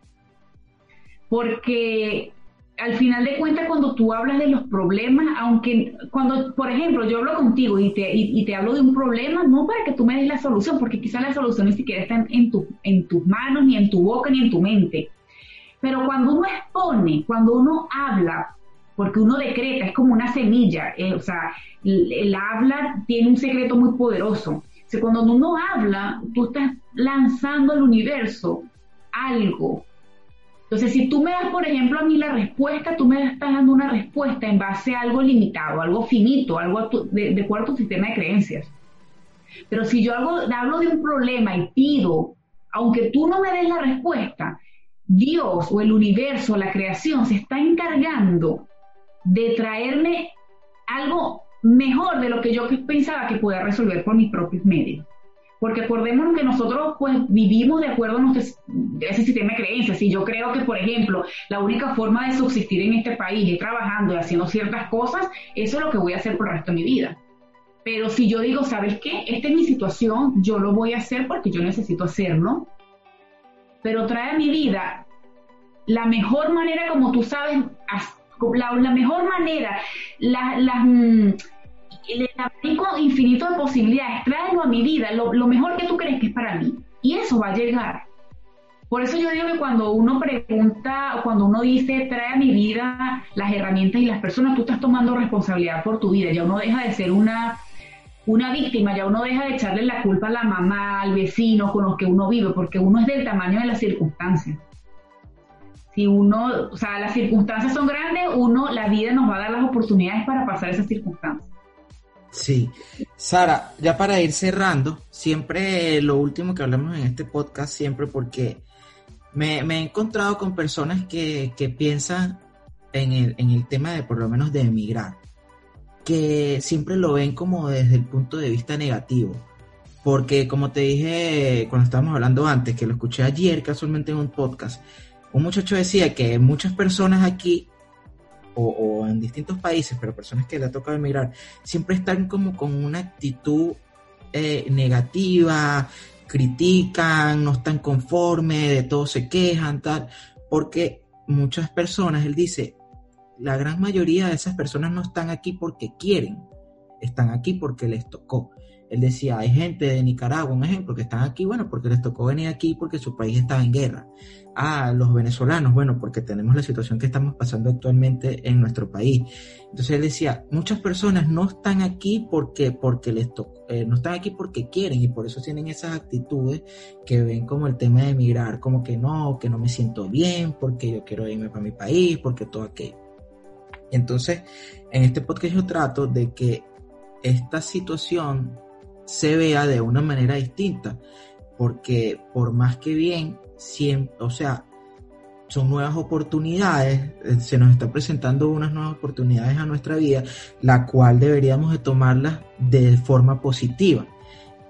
Porque al final de cuentas, cuando tú hablas de los problemas, aunque cuando, por ejemplo, yo hablo contigo y te, y, te hablo de un problema, no para que tú me des la solución, porque quizás la solución ni siquiera está en, tu, en tus manos, ni en tu boca, ni en tu mente. Pero cuando uno expone, cuando uno habla porque uno decreta, es como una semilla, eh, o sea, el, habla tiene un secreto muy poderoso. Cuando uno habla, tú estás lanzando al universo algo. Entonces, si tú me das, por ejemplo, a mí la respuesta, tú me estás dando una respuesta en base a algo limitado, algo finito, algo de, de acuerdo a tu sistema de creencias. Pero si yo hablo de un problema y pido, aunque tú no me des la respuesta, Dios o el universo, la creación, se está encargando de traerme algo mejor de lo que yo pensaba que podía resolver por mis propios medios. Porque acordémonos que nosotros pues vivimos de acuerdo a nuestro, ese sistema de creencias. Y yo creo que, por ejemplo, la única forma de subsistir en este país es trabajando y haciendo ciertas cosas, eso es lo que voy a hacer por el resto de mi vida. Pero si yo digo, ¿sabes qué? Esta es mi situación, yo lo voy a hacer porque yo necesito hacerlo. Pero trae a mi vida la mejor manera, como tú sabes, la, mejor manera, la, la, mm, el abanico infinito de posibilidades, tráelo a mi vida, lo, mejor que tú crees que es para mí. Y eso va a llegar. Por eso yo digo que cuando uno pregunta, cuando uno dice, trae a mi vida las herramientas y las personas, tú estás tomando responsabilidad por tu vida. Ya uno deja de ser una, una víctima, ya uno deja de echarle la culpa a la mamá, al vecino con los que uno vive, porque uno es del tamaño de las circunstancias si uno, o sea, las circunstancias son grandes, uno, la vida nos va a dar las oportunidades para pasar esas circunstancias. Sí. Sara, ya para ir cerrando, siempre lo último que hablamos en este podcast, siempre porque me, he encontrado con personas que, piensan en el, en el tema de por lo menos de emigrar, que siempre lo ven como desde el punto de vista negativo. Porque como te dije cuando estábamos hablando antes, que lo escuché ayer casualmente en un podcast, un muchacho decía que muchas personas aquí o, en distintos países, pero personas que le ha tocado emigrar, siempre están como con una actitud eh, negativa, critican, no están conformes, de todo se quejan, tal, porque muchas personas, él dice, la gran mayoría de esas personas no están aquí porque quieren, están aquí porque les tocó. Él decía, hay gente de Nicaragua, un ejemplo, que están aquí, bueno, porque les tocó venir aquí porque su país estaba en guerra. Ah, los venezolanos, bueno, porque tenemos la situación que estamos pasando actualmente en nuestro país. Entonces él decía, muchas personas no están aquí porque, porque les eh, no están aquí porque quieren y por eso tienen esas actitudes que ven como el tema de emigrar, como que no, que no me siento bien, porque yo quiero irme para mi país, porque todo aquello. Entonces, en este podcast yo trato de que esta situación se vea de una manera distinta, porque por más que bien, o sea, son nuevas oportunidades, eh, se nos está presentando unas nuevas oportunidades a nuestra vida, la cual deberíamos de tomarlas de forma positiva.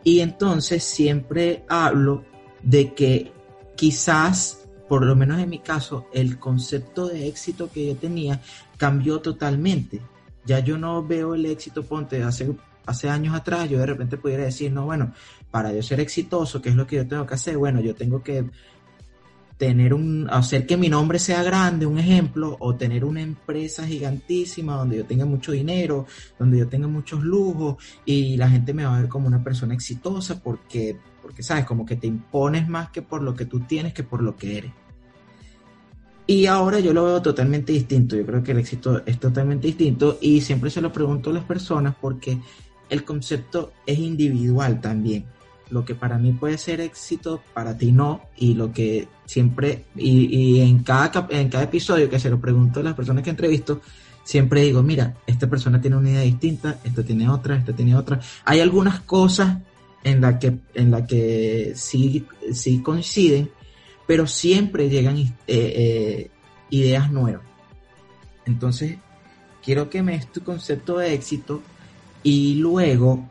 Y entonces siempre hablo de que quizás, por lo menos en mi caso, el concepto de éxito que yo tenía cambió totalmente. Ya yo no veo el éxito, ponte, hace hace años atrás yo de repente pudiera decir, no, bueno, para yo ser exitoso, ¿qué es lo que yo tengo que hacer? Bueno, yo tengo que tener un, hacer que mi nombre sea grande, un ejemplo, o tener una empresa gigantísima donde yo tenga mucho dinero, donde yo tenga muchos lujos y la gente me va a ver como una persona exitosa porque, porque sabes, como que te impones más que por lo que tú tienes que por lo que eres. Y ahora yo lo veo totalmente distinto, yo creo que el éxito es totalmente distinto y siempre se lo pregunto a las personas porque el concepto es individual también lo que para mí puede ser éxito, para ti no, y lo que siempre, y, en, cada, en cada episodio que se lo pregunto a las personas que entrevisto, siempre digo, mira, esta persona tiene una idea distinta, esta tiene otra, esta tiene otra. Hay algunas cosas en las que, en la que sí, sí coinciden, pero siempre llegan eh, eh, ideas nuevas. Entonces, quiero que me des tu concepto de éxito y luego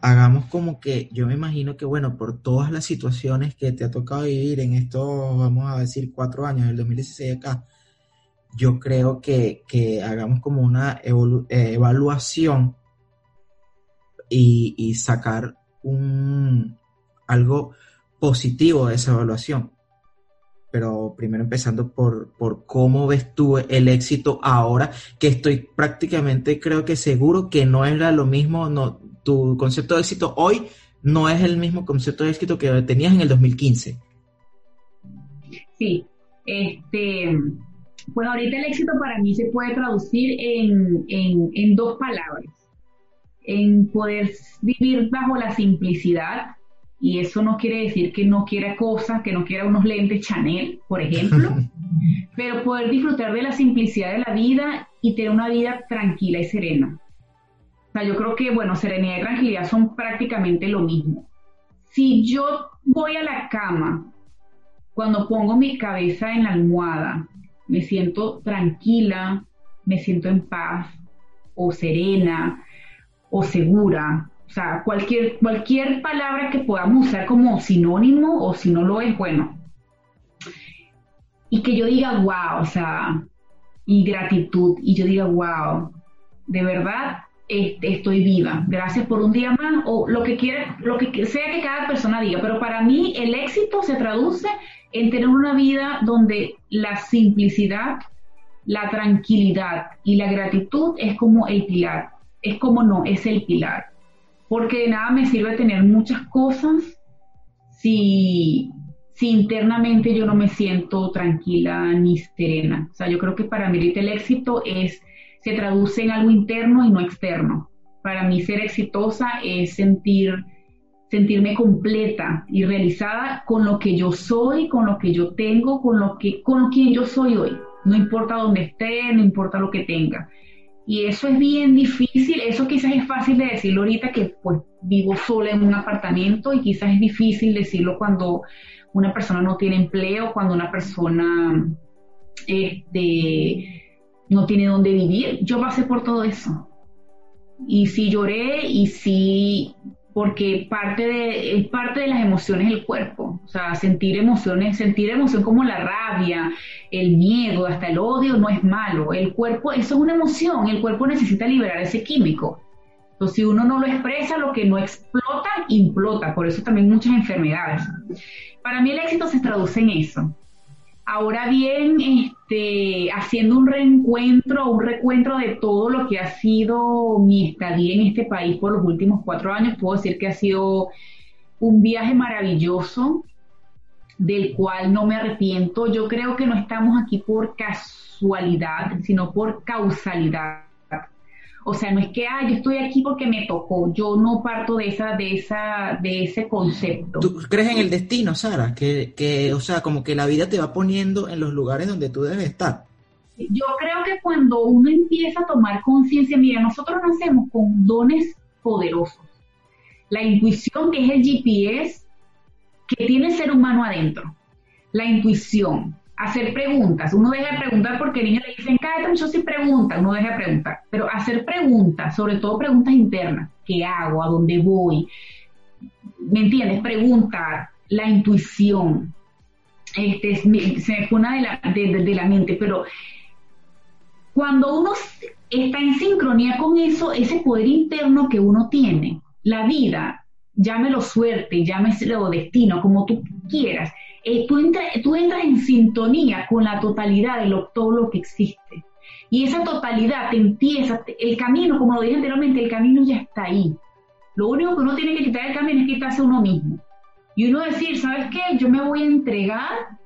hagamos como que yo me imagino que, bueno, por todas las situaciones que te ha tocado vivir en estos, vamos a decir, cuatro años, el 2016 acá, yo creo que, hagamos como una eh, evaluación y, sacar un, algo positivo de esa evaluación. Pero primero empezando por, por cómo ves tú el éxito ahora, que estoy prácticamente, creo que seguro que no era lo mismo, no, tu concepto de éxito hoy no es el mismo concepto de éxito que tenías en el 2015. Sí, este, pues ahorita el éxito para mí se puede traducir en, en dos palabras, en poder vivir bajo la simplicidad, y eso no quiere decir que no quiera cosas, que no quiera unos lentes Chanel, por ejemplo, pero poder disfrutar de la simplicidad de la vida y tener una vida tranquila y serena. O sea, yo creo que, bueno, serenidad y tranquilidad son prácticamente lo mismo. Si yo voy a la cama, cuando pongo mi cabeza en la almohada, me siento tranquila, me siento en paz, o serena, o segura. O sea, cualquier, cualquier palabra que podamos usar como sinónimo, o si no lo es, bueno. Y que yo diga, wow, o sea, y gratitud, y yo diga, wow, de verdad, este, estoy viva, gracias por un día más, o lo que quiera, lo que sea que cada persona diga, pero para mí el éxito se traduce en tener una vida donde la simplicidad, la tranquilidad y la gratitud es como el pilar, es como no, es el pilar, porque de nada me sirve tener muchas cosas si, si internamente yo no me siento tranquila ni serena. O sea, yo creo que para mí el éxito es se traduce en algo interno y no externo. Para mí ser exitosa es sentir, sentirme completa y realizada con lo que yo soy, con lo que yo tengo, con lo que, con quien yo soy hoy. No importa dónde esté, no importa lo que tenga. Y eso es bien difícil, eso quizás es fácil de decirlo ahorita que pues vivo sola en un apartamento y quizás es difícil decirlo cuando una persona no tiene empleo, cuando una persona este, no tiene dónde vivir. Yo pasé por todo eso. Y sí lloré y sí, porque parte de, es parte de las emociones del cuerpo. O sea, sentir emociones, sentir emoción como la rabia, el miedo, hasta el odio no es malo. El cuerpo, eso es una emoción, el cuerpo necesita liberar ese químico. Entonces, si uno no lo expresa, lo que no explota, implota. Por eso también muchas enfermedades. Para mí el éxito se traduce en eso Ahora bien, este, haciendo un reencuentro, un recuentro de todo lo que ha sido mi estadía en este país por los últimos cuatro años, puedo decir que ha sido un viaje maravilloso, del cual no me arrepiento. Yo creo que no estamos aquí por casualidad, sino por causalidad. O sea, no es que, ah, yo estoy aquí porque me tocó. Yo no parto de esa, de esa, de ese concepto. ¿Tú crees en el destino, Sara? Que, que, o sea, como que la vida te va poniendo en los lugares donde tú debes estar. Yo creo que cuando uno empieza a tomar conciencia, mira, nosotros nacemos con dones poderosos. La intuición, que es el GPS que tiene el ser humano adentro. La intuición, hacer preguntas. Uno deja de preguntar porque el niño le dicen, cállate mucho sin preguntas, uno deja de preguntar. Pero hacer preguntas, sobre todo preguntas internas, ¿qué hago? ¿A dónde voy? ¿Me entiendes? Preguntar, la intuición. Este, se me fue una de la, de la mente, pero cuando uno está en sincronía con eso, ese poder interno que uno tiene, la vida llámelo suerte, llámelo destino, como tú quieras, eh, tú, tú entras en sintonía con la totalidad de lo, todo lo que existe. Y esa totalidad te empieza, el camino, como lo dije anteriormente, el camino ya está ahí. Lo único que uno tiene que quitar del camino es quitarse a uno mismo. Y uno decir, ¿sabes qué? Yo me voy a entregar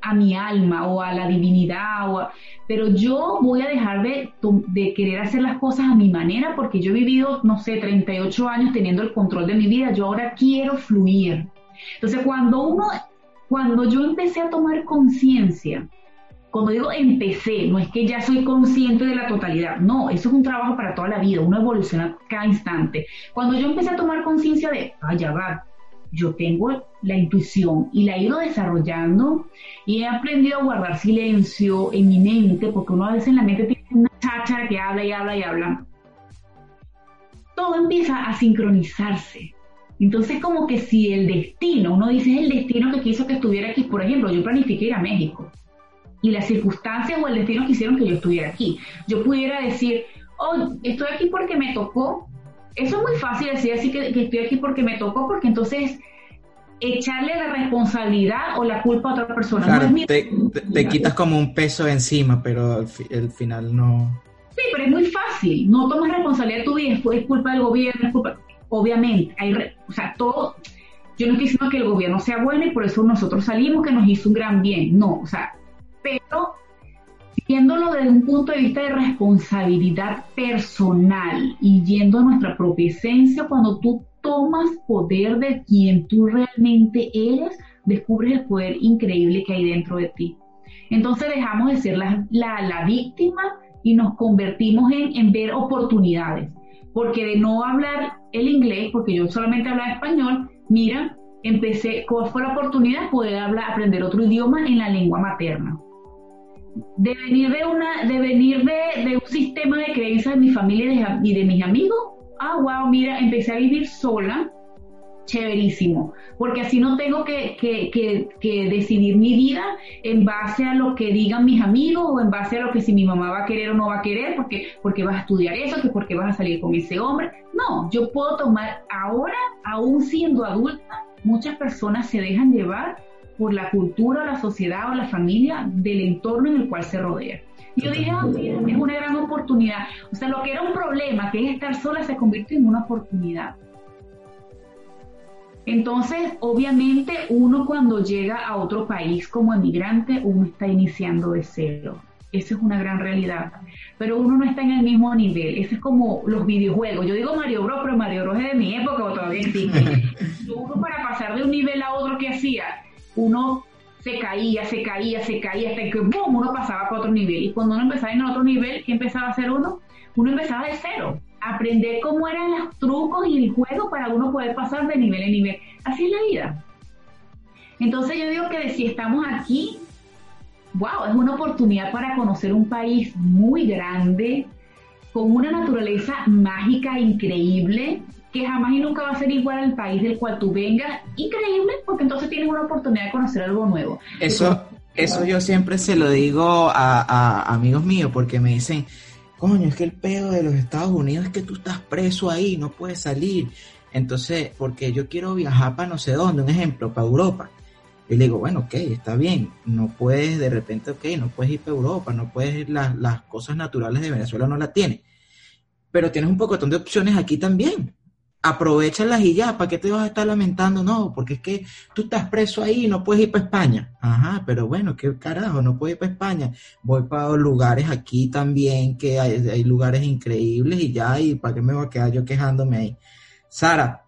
a mi alma o a la divinidad, o pero yo voy a dejar de, de, querer hacer las cosas a mi manera porque yo he vivido, no sé, 38 años teniendo el control de mi vida, yo ahora quiero fluir. Entonces, cuando uno, cuando yo empecé a tomar conciencia cuando digo empecé, no es que ya soy consciente de la totalidad, no, eso es un trabajo para toda la vida, uno evoluciona cada instante. Cuando yo empecé a tomar conciencia de, vaya, va, yo tengo la intuición y la he ido desarrollando y he aprendido a guardar silencio en mi mente, porque uno a veces en la mente tiene una chacha que habla y habla y habla. Todo empieza a sincronizarse. Entonces, como que si el destino, uno dice es el destino que quiso que estuviera aquí, por ejemplo, yo planifiqué ir a México y las circunstancias o el destino quisieron que yo estuviera aquí. Yo pudiera decir, oh, estoy aquí porque me tocó. Eso es muy fácil decir así que, estoy aquí porque me tocó, porque entonces echarle la responsabilidad o la culpa a otra persona. Claro, te, quitas como un peso encima, pero al, final no. Sí, pero es muy fácil. No tomas responsabilidad de tu vida, es culpa del gobierno, es culpa. Obviamente, hay, o sea, todo. Yo no estoy diciendo que el gobierno sea bueno y por eso nosotros salimos que nos hizo un gran bien. No, o sea, pero viéndolo desde un punto de vista de responsabilidad personal y yendo a nuestra propia esencia, cuando tú tomas poder de quien tú realmente eres, descubres el poder increíble que hay dentro de ti. Entonces dejamos de ser la, la, víctima y nos convertimos en, en, ver oportunidades. Porque de no hablar el inglés, porque yo solamente hablaba español, mira, empecé, ¿cuál fue la oportunidad de poder hablar, aprender otro idioma en la lengua materna? De venir de una, de venir de, un sistema de creencias de mi familia y de, mis amigos, ah, wow, mira, empecé a vivir sola, chéverísimo, porque así no tengo que, que, decidir mi vida en base a lo que digan mis amigos o en base a lo que si mi mamá va a querer o no va a querer, porque, porque vas a estudiar eso, que porque vas a salir con ese hombre. No, yo puedo tomar ahora, aún siendo adulta, muchas personas se dejan llevar por la cultura, la sociedad o la familia del entorno en el cual se rodea. Y yo dije, ah, es una gran oportunidad. O sea, lo que era un problema, que es estar sola, se convirtió en una oportunidad. Entonces, obviamente, uno cuando llega a otro país como emigrante, uno está iniciando de cero. Esa es una gran realidad. Pero uno no está en el mismo nivel. Eso es como los videojuegos. Yo digo Mario Bros, pero Mario Bros es de mi época o todavía existe. uno para pasar de un nivel a otro, ¿qué hacía? Uno se caía, se caía, se caía, hasta que ¡boom! uno pasaba para otro nivel. Y cuando uno empezaba en otro nivel, ¿qué empezaba a hacer uno? Uno empezaba de cero. Aprender cómo eran los trucos y el juego para uno poder pasar de nivel en nivel. Así es la vida. Entonces yo digo que si estamos aquí, wow, es una oportunidad para conocer un país muy grande, con una naturaleza mágica increíble, que jamás y nunca va a ser igual al país del cual tú vengas. Increíble, porque entonces tienes una oportunidad de conocer algo nuevo. Eso, eso yo siempre se lo digo a, amigos míos, porque me dicen, coño, es que el pedo de los Estados Unidos es que tú estás preso ahí, no puedes salir. Entonces, porque yo quiero viajar para no sé dónde, un ejemplo, para Europa. Y le digo, bueno, ok, está bien, no puedes de repente, ok, no puedes ir para Europa, no puedes ir, las, las cosas naturales de Venezuela no las tienes, pero tienes un pocotón de opciones aquí también aprovechalas y ya, ¿para qué te vas a estar lamentando? No, porque es que tú estás preso ahí y no puedes ir para España. Ajá, pero bueno, qué carajo, no puedes ir para España. Voy para lugares aquí también, que hay, lugares increíbles y ya, y ¿para qué me voy a quedar yo quejándome ahí? Sara,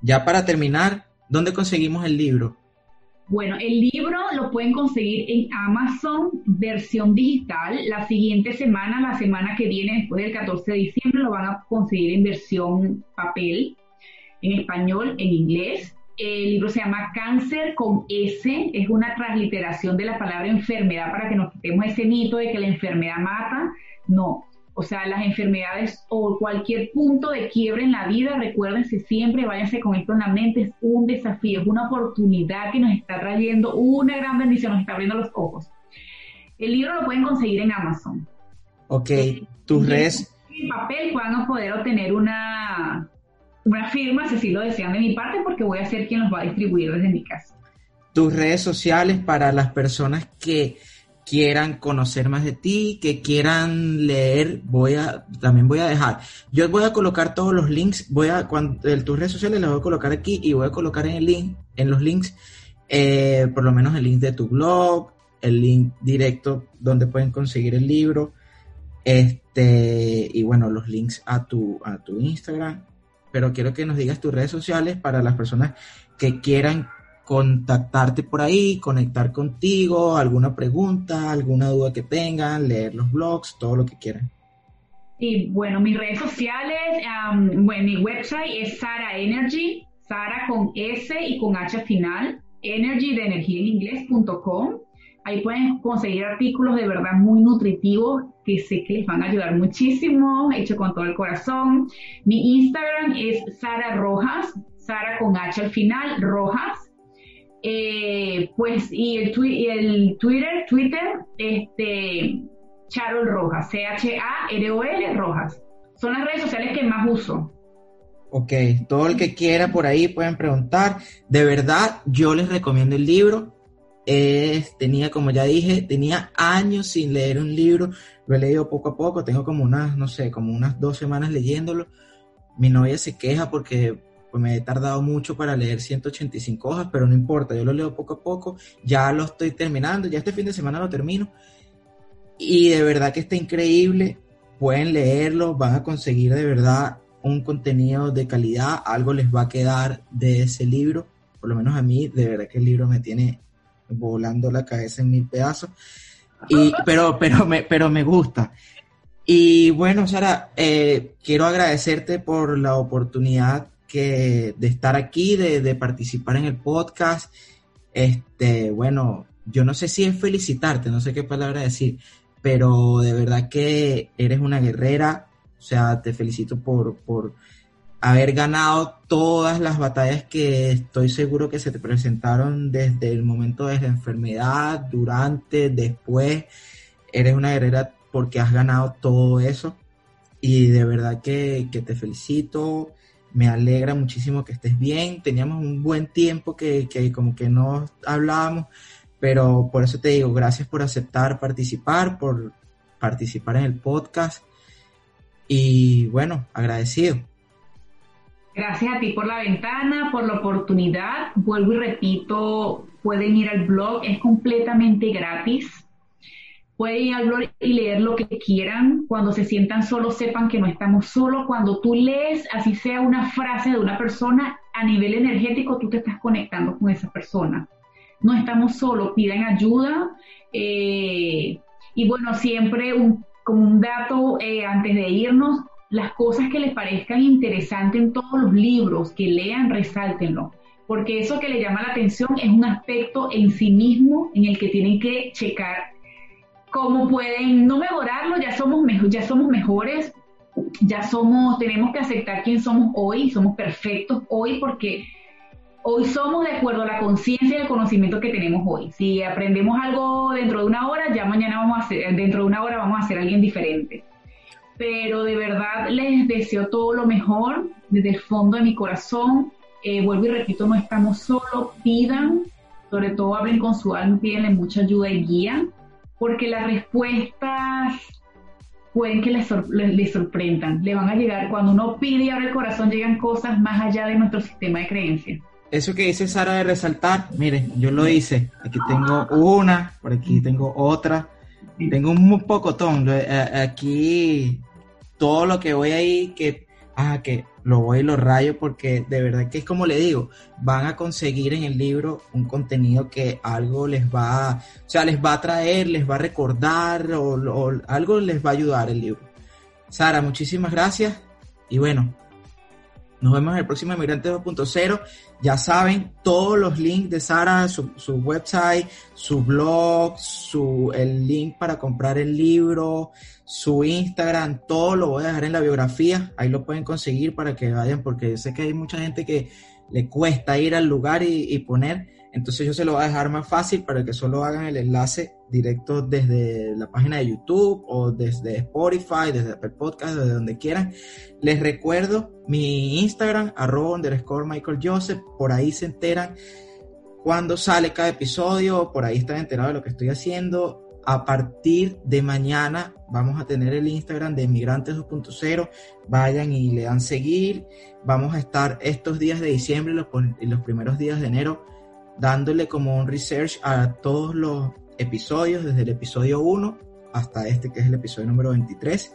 ya para terminar, ¿dónde conseguimos el libro? Bueno, el libro lo pueden conseguir en Amazon versión digital. La siguiente semana, la semana que viene, después del 14 de diciembre, lo van a conseguir en versión papel, en español, en inglés. El libro se llama Cáncer con S, es una transliteración de la palabra enfermedad para que nos quitemos ese mito de que la enfermedad mata. No, o sea, las enfermedades o cualquier punto de quiebre en la vida, recuérdense siempre, váyanse con esto en la mente, es un desafío, es una oportunidad que nos está trayendo una gran bendición, nos está abriendo los ojos. El libro lo pueden conseguir en Amazon. Ok, tus redes. En papel van a poder obtener una, una firma si así lo desean de mi parte porque voy a ser quien los va a distribuir desde mi casa. Tus redes sociales para las personas que quieran conocer más de ti, que quieran leer, voy a, también voy a dejar. Yo voy a colocar todos los links, voy a, cuando, tus redes sociales las voy a colocar aquí y voy a colocar en el link, en los links, eh, por lo menos el link de tu blog, el link directo donde pueden conseguir el libro, este, y bueno, los links a tu, a tu Instagram. Pero quiero que nos digas tus redes sociales para las personas que quieran contactarte por ahí, conectar contigo, alguna pregunta, alguna duda que tengan, leer los blogs, todo lo que quieran. Sí, bueno, mis redes sociales, bueno, mi website es Sara Energy, Sara con S y con H final, energy de energía en inglés.com. Ahí pueden conseguir artículos de verdad muy nutritivos que sé que les van a ayudar muchísimo, hecho con todo el corazón. Mi Instagram es Sara Rojas, Sara con H al final, Rojas. Eh, pues, y el, Twitter, Twitter, este, Charol Rojas, C-H-A-R-O-L Rojas. Son las redes sociales que más uso. Ok, todo el que quiera por ahí pueden preguntar. De verdad, yo les recomiendo el libro. tenía, como ya dije, tenía años sin leer un libro. Lo he leído poco a poco. Tengo como unas, no sé, como unas dos semanas leyéndolo. Mi novia se queja porque pues me he tardado mucho para leer 185 hojas, pero no importa, yo lo leo poco a poco, ya lo estoy terminando, ya este fin de semana lo termino. Y de verdad que está increíble, pueden leerlo, van a conseguir de verdad un contenido de calidad, algo les va a quedar de ese libro, por lo menos a mí, de verdad que el libro me tiene volando la cabeza en mil pedazos, y, pero, pero, me, pero me gusta. Y bueno, Sara, eh, quiero agradecerte por la oportunidad que de estar aquí, de, participar en el podcast. Este, bueno, yo no sé si es felicitarte, no sé qué palabra decir, pero de verdad que eres una guerrera. O sea, te felicito por, por haber ganado todas las batallas que estoy seguro que se te presentaron desde el momento de la enfermedad, durante, después. Eres una guerrera porque has ganado todo eso. Y de verdad que, que te felicito me alegra muchísimo que estés bien. Teníamos un buen tiempo que, como que no hablábamos, pero por eso te digo, gracias por aceptar participar, por participar en el podcast y bueno, agradecido. Gracias a ti por la ventana, por la oportunidad. Vuelvo y repito, pueden ir al blog, es completamente gratis Pueden ir al blog y leer lo que quieran. Cuando se sientan solos, sepan que no estamos solos. Cuando tú lees, así sea una frase de una persona, a nivel energético tú te estás conectando con esa persona. No estamos solos, piden ayuda. Eh, y bueno, siempre un, como un dato eh, antes de irnos, las cosas que les parezcan interesantes en todos los libros que lean, resáltenlo porque eso que le llama la atención es un aspecto en sí mismo en el que tienen que checar cómo pueden no mejorarlo, ya somos, ya somos mejores, ya somos, tenemos que aceptar quién somos hoy, somos perfectos hoy porque hoy somos de acuerdo a la conciencia y el conocimiento que tenemos hoy. Si aprendemos algo dentro de una hora, ya mañana vamos a hacer, dentro de una hora vamos a ser alguien diferente. Pero de verdad les deseo todo lo mejor desde el fondo de mi corazón. Eh, vuelvo y repito, no estamos solos, pidan, sobre todo hablen con su alma, pídenle mucha ayuda y guía porque las respuestas pueden que les, sorprendan, le van a llegar, cuando uno pide y abre el corazón, llegan cosas más allá de nuestro sistema de creencias. Eso que dice Sara de resaltar, miren, yo lo hice, aquí tengo una, por aquí tengo otra, tengo un pocotón, eh, aquí todo lo que voy ahí, que, ah, que lo voy y lo rayo porque de verdad que es como le digo, van a conseguir en el libro un contenido que algo les va, o sea, les va a traer, les va a recordar o, algo les va a ayudar el libro. Sara, muchísimas gracias y bueno, nos vemos en el próximo Emigrante 2.0. Ya saben, todos los links de Sara, su, su, website, su blog, su, el link para comprar el libro, su Instagram, todo lo voy a dejar en la biografía. Ahí lo pueden conseguir para que vayan, porque sé que hay mucha gente que le cuesta ir al lugar y, poner. Entonces yo se lo voy a dejar más fácil para que solo hagan el enlace directo desde la página de YouTube o desde Spotify, desde Apple Podcast, desde donde quieran. Les recuerdo mi Instagram, arroba underscore Michael Joseph, por ahí se enteran cuando sale cada episodio, por ahí están enterados de lo que estoy haciendo. A partir de mañana vamos a tener el Instagram de Migrantes 2.0. Vayan y le dan seguir. Vamos a estar estos días de diciembre y los primeros días de enero dándole como un research a todos los episodios, desde el episodio 1 hasta este que es el episodio número 23.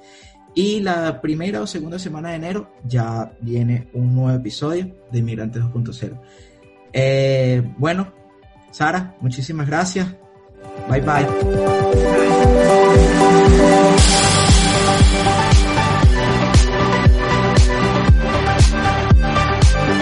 Y la primera o segunda semana de enero ya viene un nuevo episodio de Inmigrantes 2.0. Eh, bueno, Sara, muchísimas gracias. Bye bye.